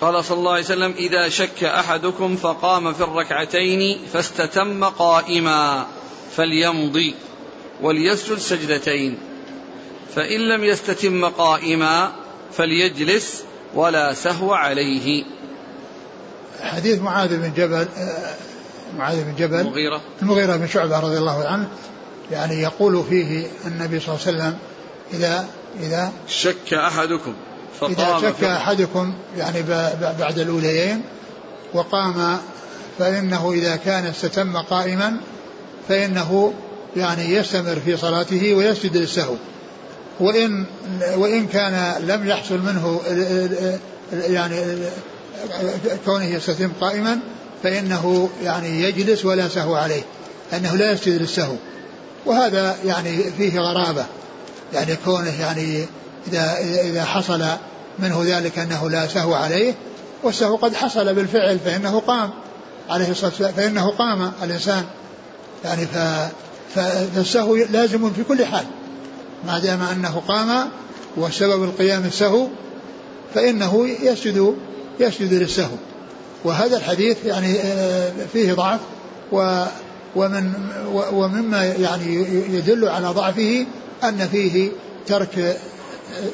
قال صلى الله عليه وسلم إذا شك أحدكم فقام في الركعتين فاستتم قائما فليمضي وليسجد سجدتين فإن لم يستتم قائما فليجلس ولا سهو عليه. حديث معاذ بن جبل معاذ بن جبل المغيرة المغيرة بن شعبة رضي الله عنه يعني يقول فيه النبي صلى الله عليه وسلم إذا إذا شك أحدكم فقام إذا شك أحدكم يعني بعد الأوليين وقام فإنه إذا كان استتم قائما فإنه يعني يستمر في صلاته ويسجد للسهو. وإن وإن كان لم يحصل منه يعني كونه يستتم قائما فإنه يعني يجلس ولا سهو عليه أنه لا يسجد للسهو. وهذا يعني فيه غرابة. يعني كونه يعني إذا إذا حصل منه ذلك أنه لا سهو عليه والسهو قد حصل بالفعل فإنه قام عليه الصلاة والسلام فإنه قام الإنسان. يعني فالسهو لازم في كل حال. ما دام أنه قام وسبب القيام السهو فإنه يسجد يسجد للسهو. وهذا الحديث يعني آه، فيه ضعف و ومن ومما يعني يدل على ضعفه أن فيه ترك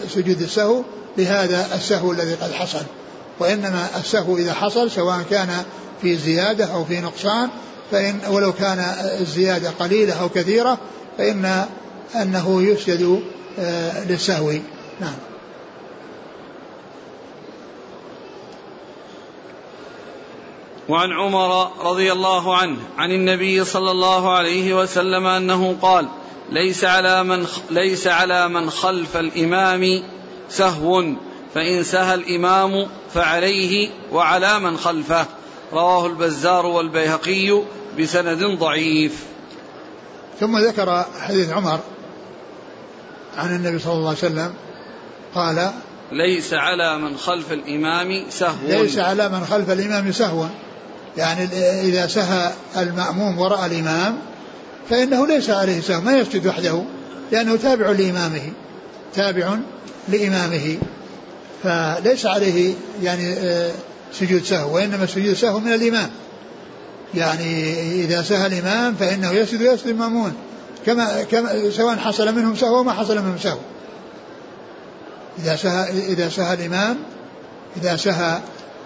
سجود السهو لهذا السهو الذي قد حصل. وإنما السهو إذا حصل سواء كان في زيادة أو في نقصان فإن ولو كان الزيادة قليلة أو كثيرة فإن أنه يسجد آه، للسهو. نعم. وعن عمر رضي الله عنه عن النبي صلى الله عليه وسلم أنه قال ليس على من ليس على من خلف الإمام سهو فإن سهى الإمام فعليه وعلى من خلفه. رواه البزار والبيهقي بسند ضعيف. ثم ذكر حديث عمر عن النبي صلى الله عليه وسلم قال ليس على من خلف الإمام سهو. ليس على من خلف الإمام سهو. يعني إذا سهى المأموم وراء الإمام فإنه ليس عليه سهو ما يسجد وحده لأنه تابع لإمامه تابع لإمامه. فليس عليه يعني آه، سجود سهو وإنما سجود سهو من الإمام. يعني إذا سهى الإمام فإنه يسجد ويسجد المأمون كما, كما سواء حصل منهم سهو وما حصل منهم سهو. إذا سهى إذا سهى الإمام إذا سهى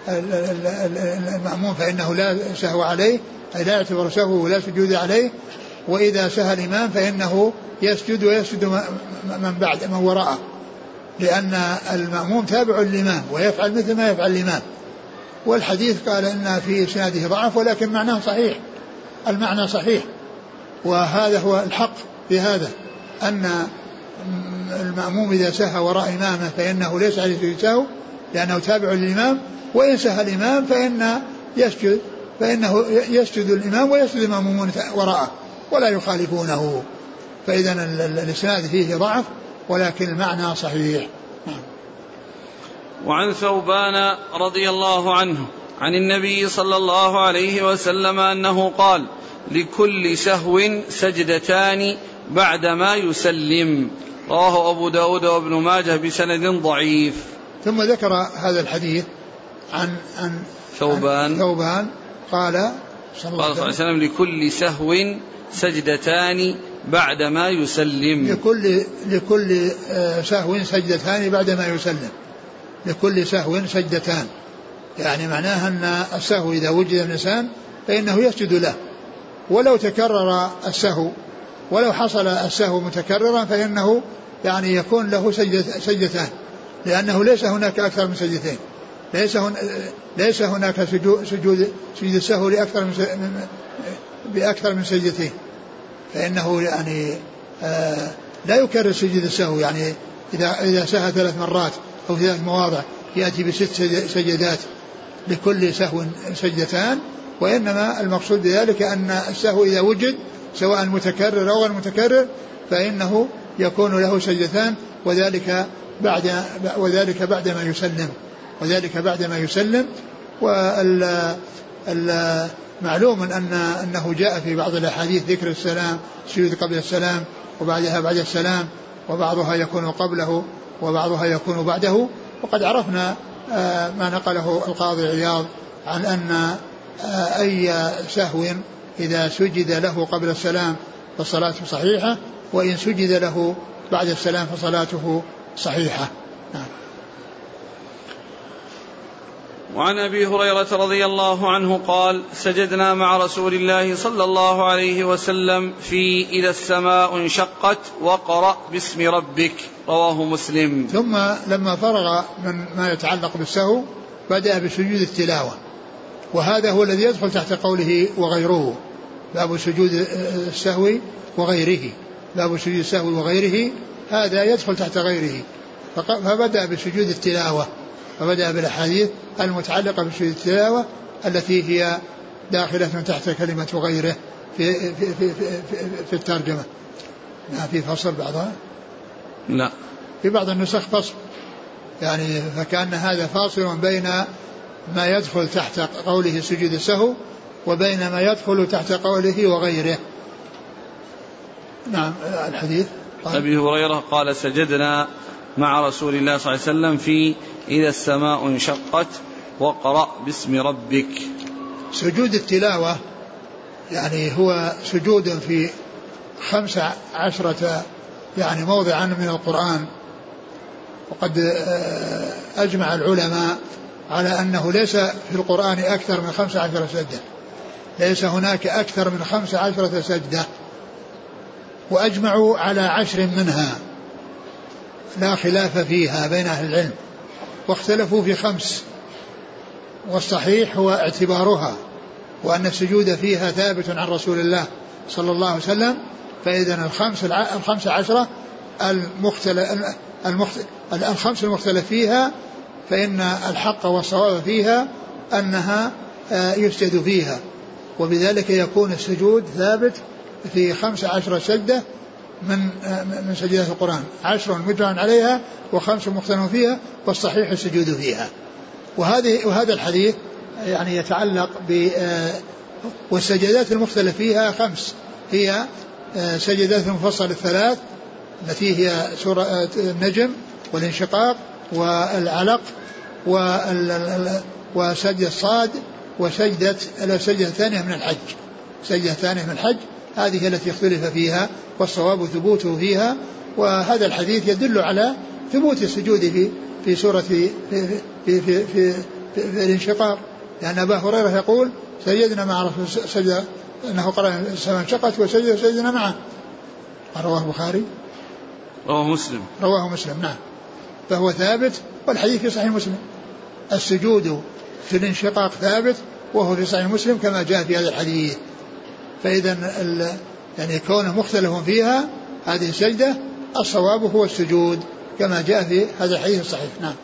المأمون فإنه لا سهو عليه أي لا يعتبر سهو ولا سجود عليه. وإذا سهى الإمام فإنه يسجد ويسجد من بعد من وراءه. لأن المأموم تابع للإمام ويفعل مثل ما يفعل الإمام. والحديث قال إن في إسناده ضعف ولكن معناه صحيح. المعنى صحيح. وهذا هو الحق في هذا. أن المأموم إذا سهى وراء إمامه فإنه ليس عليه سهو لأنه تابع للإمام. وإن سهى الإمام فإن يسجد فإنه يسجد الإمام ويسجد المأمومون وراءه. ولا يخالفونه. فإذا الإسناد فيه ضعف ولكن المعنى صحيح. نعم. وعن ثوبان رضي الله عنه عن النبي صلى الله عليه وسلم أنه قال لكل سهو سجدتان بعدما يسلم رواه أبو داود وابن ماجه بسند ضعيف. ثم ذكر هذا الحديث عن عن ثوبان عن ثوبان. قال صلى الله عليه وسلم لكل سهو سجدتان بعدما يسلم. لكل لكل آه، سهو سجدتان بعدما يسلم. لكل سهو سجدتان. يعني معناها أن السهو إذا وجد الإنسان فإنه يسجد له. ولو تكرر السهو ولو حصل السهو متكررا فإنه يعني يكون له سجدتان. لأنه ليس هناك أكثر من سجدتين. ليس هن ليس هناك سجود سجود سجود السهو لأكثر من بأكثر من سجدتين. فإنه يعني آه لا يكرر سجود السهو يعني إذا إذا سهى ثلاث مرات أو ثلاث مواضع يأتي بست سجدات لكل سهو سجدتان وإنما المقصود بذلك أن السهو إذا وجد سواء متكرر أو غير متكرر فإنه يكون له سجدتان وذلك بعد وذلك بعد ما يسلم وذلك بعد ما يسلم. معلوم أن أنه جاء في بعض الأحاديث ذكر السلام سجود قبل السلام وبعدها بعد السلام وبعضها يكون قبله وبعضها يكون بعده. وقد عرفنا آه، ما نقله القاضي عياض عن أن آه، أي سهو إذا سجد له قبل السلام فصلاته صحيحة وإن سجد له بعد السلام فصلاته صحيحة. نعم. وعن أبي هريرة رضي الله عنه قال سجدنا مع رسول الله صلى الله عليه وسلم في إذا السماء انشقت وقرأ باسم ربك. رواه مسلم. ثم لما فرغ من ما يتعلق بالسهو بدأ بسجود التلاوة. وهذا هو الذي يدخل تحت قوله وغيره. باب سجود السهو وغيره. باب سجود السهو وغيره. هذا يدخل تحت غيره. فبدأ بسجود التلاوة. فبدأ بالأحاديث المتعلقة بسجود التلاوة التي هي داخلة تحت كلمة غيره في في في في, في, في الترجمة. ما في فصل بعضها؟ لا. في بعض النسخ فصل. يعني فكأن هذا فاصل بين ما يدخل تحت قوله سجود السهو وبين ما يدخل تحت قوله وغيره. نعم الحديث. أبي هريرة قال سجدنا مع رسول الله صلى الله عليه وسلم في إذا السماء انشقت وقرأ باسم ربك. سجود التلاوة يعني هو سجود في خمس عشرة يعني موضعا من القرآن. وقد آه، أجمع العلماء على أنه ليس في القرآن أكثر من خمس عشرة سجدة. ليس هناك أكثر من خمس عشرة سجدة. وأجمعوا على عشر منها. لا خلاف فيها بين أهل العلم. واختلفوا في خمس والصحيح هو اعتبارها وأن السجود فيها ثابت عن رسول الله صلى الله عليه وسلم فإذا الخمس الخمس عشرة المختلف الخمس المختلف فيها فإن الحق والصواب فيها أنها آه، يسجد فيها وبذلك يكون السجود ثابت في خمس عشرة سجدة من من سجدات القرآن. عشر مجمع عليها وخمس مختلف فيها والصحيح السجود فيها. وهذه وهذا الحديث يعني يتعلق ب والسجدات المختلف فيها خمس. هي سجدات المفصل الثلاث التي هي سورة النجم والانشقاق والعلق وسجد الصاد وسجدة السجدة الثانية من الحج. سجدة الثانية من الحج هذه التي اختلف فيها والصواب ثبوته فيها وهذا الحديث يدل على ثبوت السجود في في سورة في في في, في, في, في, في الانشقاق. لأن أبا هريرة يقول سجدنا مع رسول سجد أنه قرأ السماء انشقت وسجد سجدنا معه. رواه البخاري. رواه مسلم. رواه مسلم نعم. فهو ثابت والحديث في صحيح مسلم. السجود في الانشقاق ثابت وهو في صحيح مسلم كما جاء في هذا الحديث. فإذا يعني كونه مختلف فيها هذه السجدة الصواب هو السجود كما جاء في هذا الحديث الصحيح. نعم.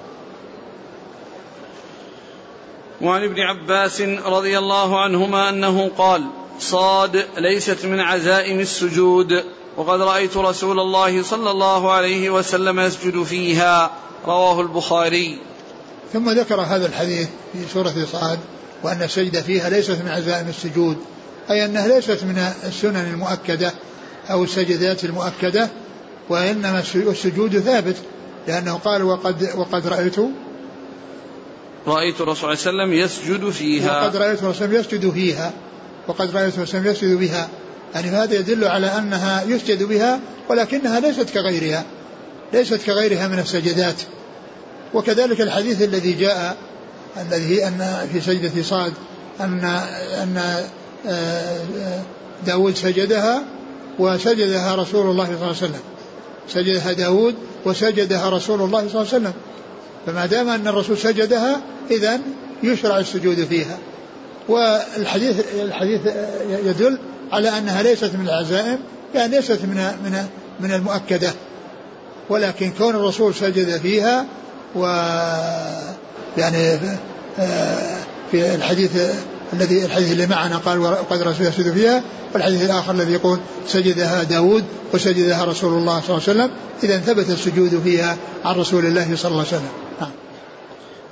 وعن ابن عباس رضي الله عنهما أنه قال صاد ليست من عزائم السجود وقد رأيت رسول الله صلى الله عليه وسلم يسجد فيها. رواه البخاري. ثم ذكر هذا الحديث في سورة صاد وأن السجدة فيها ليست من عزائم السجود. أي أنها ليست من السنن المؤكدة أو السجدات المؤكدة وإنما السجود ثابت لأنه قال وقد وقد رأيت رأيت الرسول صلى الله عليه وسلم يسجد فيها. وقد رأيت الرسول يسجد فيها وقد رأيت الرسول يسجد بها. يعني هذا يدل على أنها يسجد بها ولكنها ليست كغيرها ليست كغيرها من السجدات. وكذلك الحديث الذي جاء الذي أن في سجدة صاد أن أن داود سجدها وسجدها رسول الله صلى الله عليه وسلم. سجدها داود وسجدها رسول الله صلى الله عليه وسلم. فما دام أن الرسول سجدها إذا يشرع السجود فيها. والحديث الحديث يدل على أنها ليست من العزائم يعني ليست من من من المؤكدة. ولكن كون الرسول سجد فيها و يعني آه، في الحديث الذي الحديث اللي معنا قال وقد رسول يسجد فيها والحديث الآخر الذي يقول سجدها داود وسجدها رسول الله صلى الله عليه وسلم إذا ثبت السجود فيها عن رسول الله صلى الله عليه وسلم. نعم.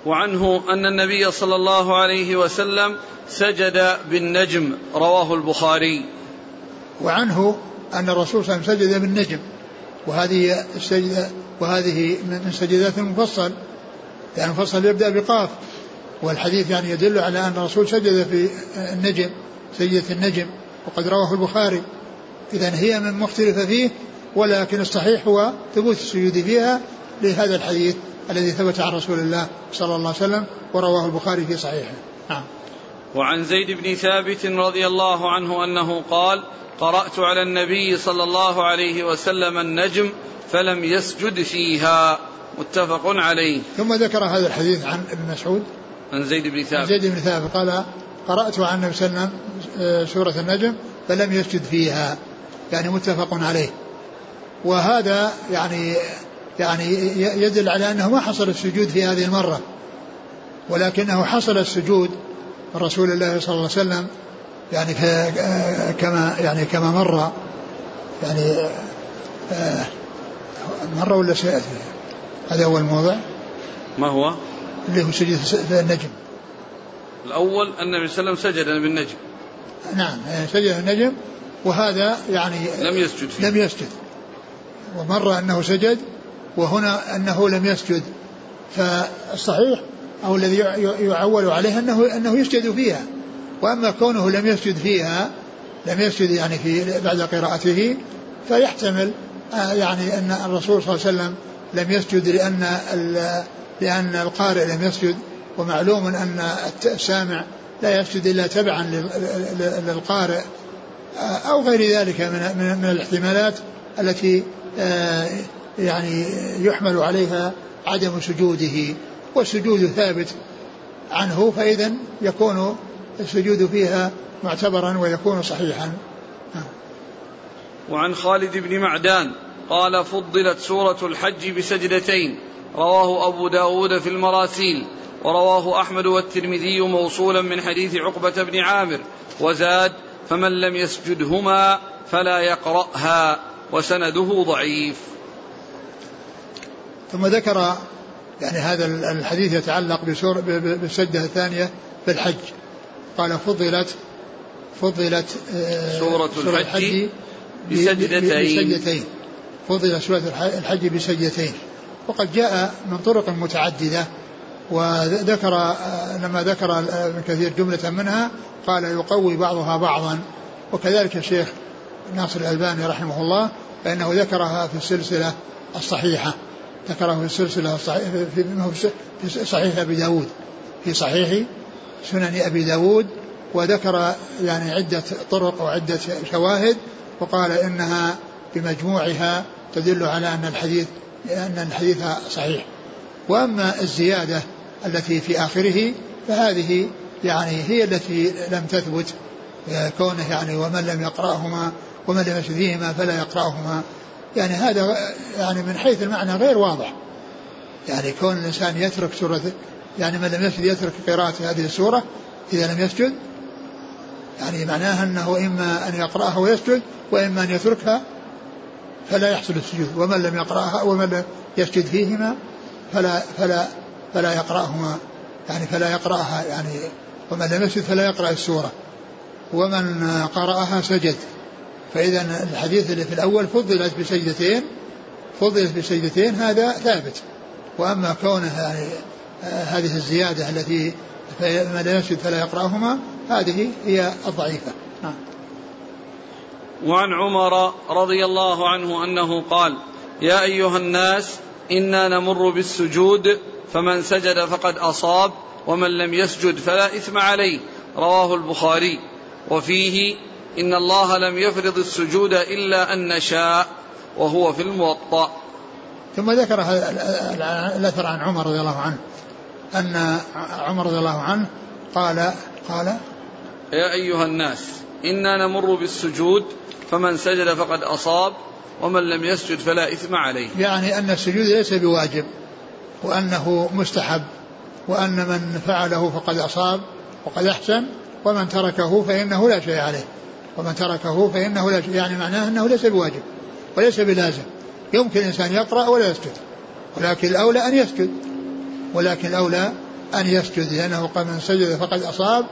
وعنه أن النبي صلى الله عليه وسلم سجد بالنجم رواه البخاري. وعنه أن الرسول صلى الله عليه وسلم سجد بالنجم. وهذه السجدة وهذه من سجدات المفصل يعني المفصل يبدأ بقاف. والحديث يعني يدل على أن الرسول سجد في النجم سجدة النجم وقد رواه البخاري. إذا هي من مختلف فيه ولكن الصحيح هو ثبوت السجود فيها لهذا الحديث الذي ثبت عن رسول الله صلى الله عليه وسلم ورواه البخاري في صحيحه. نعم. وعن زيد بن ثابت رضي الله عنه أنه قال قرأت على النبي صلى الله عليه وسلم النجم فلم يسجد فيها. متفق عليه. ثم ذكر هذا الحديث عن ابن مسعود عن زيد بن ثابت. زيد بن ثابت. قال قرأت عن النبي صلى الله عليه وسلم آه، سورة النجم فلم يسجد فيها. يعني متفق عليه. وهذا يعني يعني يدل على أنه ما حصل السجود في هذه المرة. ولكنه حصل السجود رسول الله صلى الله عليه وسلم يعني كما يعني كما مر. يعني آه، مر ولا سيأتي؟ هذا اول موضع ما هو؟ اللي هو سجد النجم. الأول أن النبي صلى الله عليه وسلم سجد بالنجم. نعم يعني سجد النجم وهذا يعني لم يسجد فيه. لم يسجد. ومر أنه سجد وهنا أنه لم يسجد. فالصحيح أو الذي يعول عليه انه أنه يسجد فيها. وأما كونه لم يسجد فيها لم يسجد يعني في بعد قراءته فيحتمل آه، يعني أن الرسول صلى الله عليه وسلم لم يسجد لأن لأن القارئ لم يسجد ومعلوم أن السامع لا يسجد إلا تبعا للقارئ أو غير ذلك من من الاحتمالات التي آه، يعني يحمل عليها عدم سجوده. والسجود ثابت عنه فإذا يكون السجود فيها معتبرا ويكون صحيحا. وعن خالد بن معدان قال فضلت سورة الحج بسجدتين. رواه أبو داود في المراسيل ورواه أحمد والترمذي موصولا من حديث عقبة بن عامر وزاد فمن لم يسجدهما فلا يقرأها وسنده ضعيف. ثم ذكر يعني هذا الحديث يتعلق بسور بالسجدة الثانية في الحج. قال فضلت فضلت آه، سورة, سورة الحج بسجدتين. بسجدتين. فضلت سورة الحج بسجدتين. وقد جاء من طرق متعددة وذكر لما ذكر ابن كثير جملة منها قال يقوي بعضها بعضا. وكذلك الشيخ ناصر الألباني رحمه الله فإنه ذكرها في السلسلة الصحيحة. ذكره في السلسلة الصحيحة في صحيح أبي داود في صحيح سنن أبي داود. وذكر يعني عدة طرق وعدة شواهد وقال إنها بمجموعها تدل على أن الحديث أن الحديث صحيح. وأما الزيادة التي في آخره فهذه يعني هي التي لم تثبت. كونه يعني ومن لم يقرأهما ومن لم يشد فيهما فلا يقرأهما. يعني هذا يعني من حيث المعنى غير واضح. يعني كون الإنسان يترك سورة يعني من لم يسجد يترك قراءة هذه السورة إذا لم يسجد. يعني معناها أنه إما أن يقرأها ويسجد وإما أن يتركها فلا يحصل السجود. ومن لم يقرأها ومن لم يسجد فيهما فلا فلا فلا يقرأهما. يعني فلا يقرأها يعني ومن لم يسجد فلا يقرأ السورة. ومن قرأها سجد. فإذا الحديث اللي في الأول فضلت بسجدتين فضلت بسجدتين هذا ثابت. وأما كونه يعني آه، هذه الزيادة التي من لا يسجد فلا يقرأهما هذه هي الضعيفة. نعم. وعن عمر رضي الله عنه أنه قال يا أيها الناس إنا نمر بالسجود فمن سجد فقد أصاب ومن لم يسجد فلا إثم عليه. رواه البخاري. وفيه إن الله لم يفرض السجود إلا أن نشاء وهو في الموطأ. ثم ذكر الأثر عن عمر رضي الله عنه أن عمر رضي الله عنه قال قال يا أيها الناس إنا نمر بالسجود فمن سجد فقد أصاب ومن لم يسجد فلا إثم عليه. يعني أن السجود ليس بواجب وأنه مستحب وأن من فعله فقد أصاب وقد أحسن ومن تركه فإنه لا شيء عليه. ومن تركه فإنه لا شيء يعني معناه أنه ليس بواجب وليس بلازم. يمكن الإنسان يقرأ ولا يسجد ولكن الأولى أن يسجد. ولكن الأولى أن يسجد لأنه قال من سجد فقد أصاب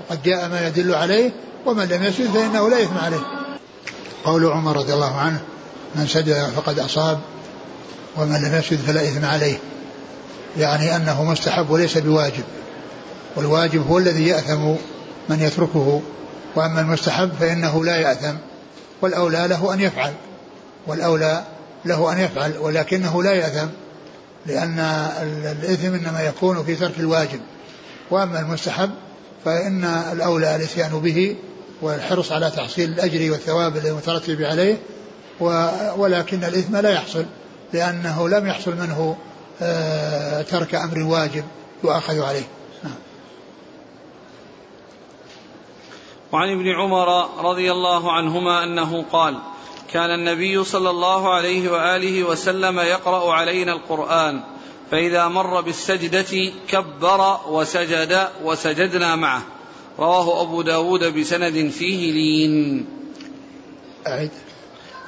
وقد جاء ما يدل عليه ومن لم يسجد فإنه لا إثم عليه. قول عمر رضي الله عنه من سجد فقد أصاب ومن لم يسجد فلا إثم عليه. يعني أنه مستحب وليس بواجب. والواجب هو الذي يأثم من يتركه وأما المستحب فإنه لا يأثم والأولى له أن يفعل والأولى له أن يفعل ولكنه لا يأثم لأن الإثم إنما يكون في ترك الواجب. وأما المستحب فإن الأولى الإتيان به والحرص على تحصيل الأجر والثواب المترتب عليه ولكن الإثم لا يحصل لأنه لم يحصل منه آه، ترك أمر واجب يؤاخذ عليه نعم. وعن ابن عمر رضي الله عنهما أنه قال كان النبي صلى الله عليه وآله وسلم يقرأ علينا القرآن فإذا مر بالسجدة كبر وسجد وسجدنا معه رواه أبو داود بسند فيه لين. أعد.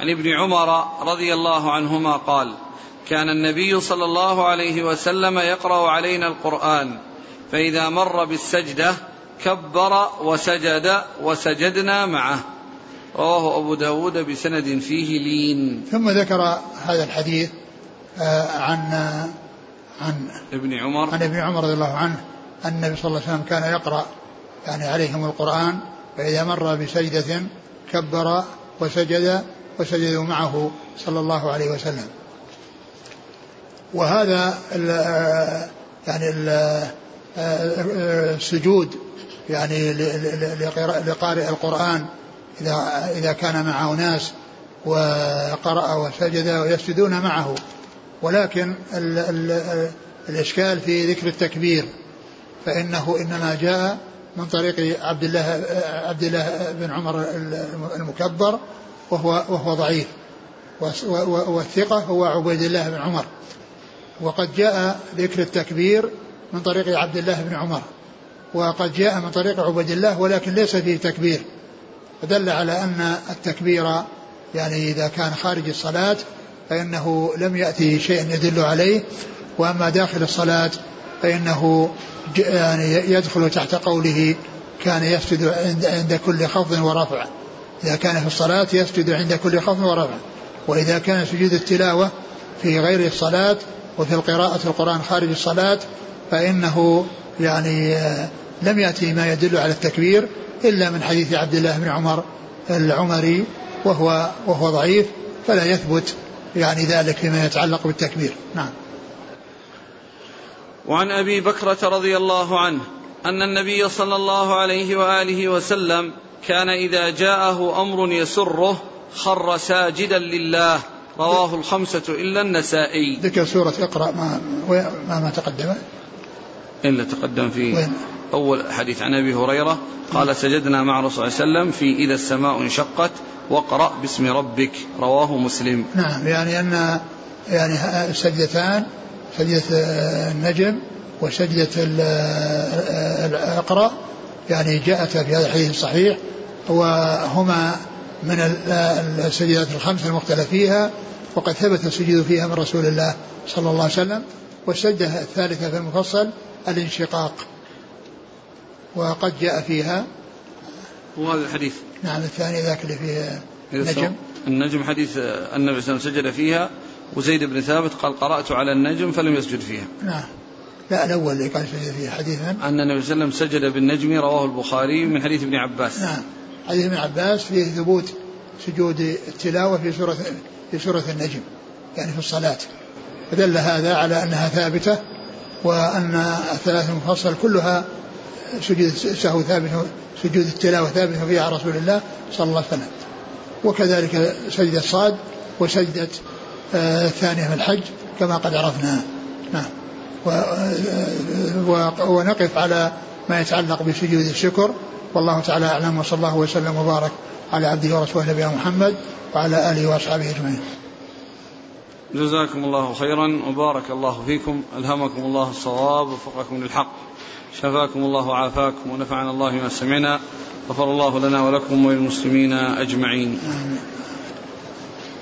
عن ابن عمر رضي الله عنهما قال كان النبي صلى الله عليه وسلم يقرأ علينا القرآن فإذا مر بالسجدة كبر وسجد وسجدنا معه. رواه أبو داود بسند فيه لين. ثم ذكر هذا الحديث آه، عن عن ابن عمر. عن ابن عمر رضي الله عنه أن النبي صلى الله عليه وسلم كان يقرأ يعني عليهم القرآن فإذا مر بسجدة كبر وسجد وسجدوا معه صلى الله عليه وسلم. وهذا ال يعني ال السجود يعني لقارئ القرآن إذا إذا كان معه ناس وقرأ وسجد ويسجدون معه. ولكن ال ال الإشكال في ذكر التكبير فإنه إنما جاء من طريق عبد الله عبد الله بن عمر المكبر وهو وهو ضعيف. والثقة هو عبيد الله بن عمر. وقد جاء ذكر التكبير من طريق عبد الله بن عمر. وقد جاء من طريق عبيد الله ولكن ليس فيه تكبير. فدل على أن التكبير يعني إذا كان خارج الصلاة فإنه لم يأتي شيء يدل عليه. وأما داخل الصلاة فإنه يعني يدخل تحت قوله كان يسجد عند كل خفض ورفع. إذا كان في الصلاة يسجد عند كل خفض ورفع. وإذا كان سجود التلاوة في غير الصلاة وفي القراءة القرآن خارج الصلاة فإنه يعني آه، لم يأتي ما يدل على التكبير إلا من حديث عبد الله بن عمر العمري وهو وهو ضعيف فلا يثبت يعني ذلك فيما يتعلق بالتكبير. نعم. وعن أبي بكرة رضي الله عنه أن النبي صلى الله عليه وآله وسلم كان إذا جاءه أمر يسره خر ساجدا لله. رواه الخمسة إلا النسائي. ذكر سورة اقرأ ما ما, ما تقدم. إلا تقدم في وين؟ أول حديث عن أبي هريرة قال سجدنا مع الرسول صلى الله عليه وسلم في إذا السماء انشقت واقرأ باسم ربك. رواه مسلم. نعم يعني أن يعني السجدتان سجدة النجم وسجدة الأقرأ يعني جاءت في هذا الحديث الصحيح وهما من السجدات الخمس المختلف فيها وقد ثبت السجود فيها من رسول الله صلى الله عليه وسلم والسجدة الثالثة في المفصل الانشقاق. وقد جاء فيها وهذا الحديث. نعم الثاني ذاك اللي فيه النجم النجم حديث النبي صلى الله عليه وسلم سجد فيها وزيد بن ثابت قال قرأت على النجم فلم يسجد فيها. نعم. لا الأول اللي قال سجد فيها حديث من؟ أن النبي صلى الله عليه وسلم سجد بالنجم رواه البخاري من حديث ابن عباس. نعم. حديث ابن عباس فيه ثبوت سجود التلاوة في سورة في سورة النجم يعني في الصلاة. فدل هذا على أنها ثابتة وأن الثلاث المفصل كلها سجود السهو ثابت سجود التلاوة ثابت فيها رسول الله صلى الله عليه وسلم. وكذلك سجدة الصاد وسجدة آه، الثانية من الحج كما قد عرفنا. نعم. ونقف على ما يتعلق بسجود الشكر. والله تعالى أعلم وصلى الله وسلم وبارك على عبده ورسوله نبينا محمد وعلى آله وأصحابه أجمعين. جزاكم الله خيرا وبارك الله فيكم. ألهمكم الله الصواب ووفقكم للحق. شفاكم الله وعافاكم ونفعنا الله ما سمعنا. غفر الله لنا ولكم وللمسلمين أجمعين.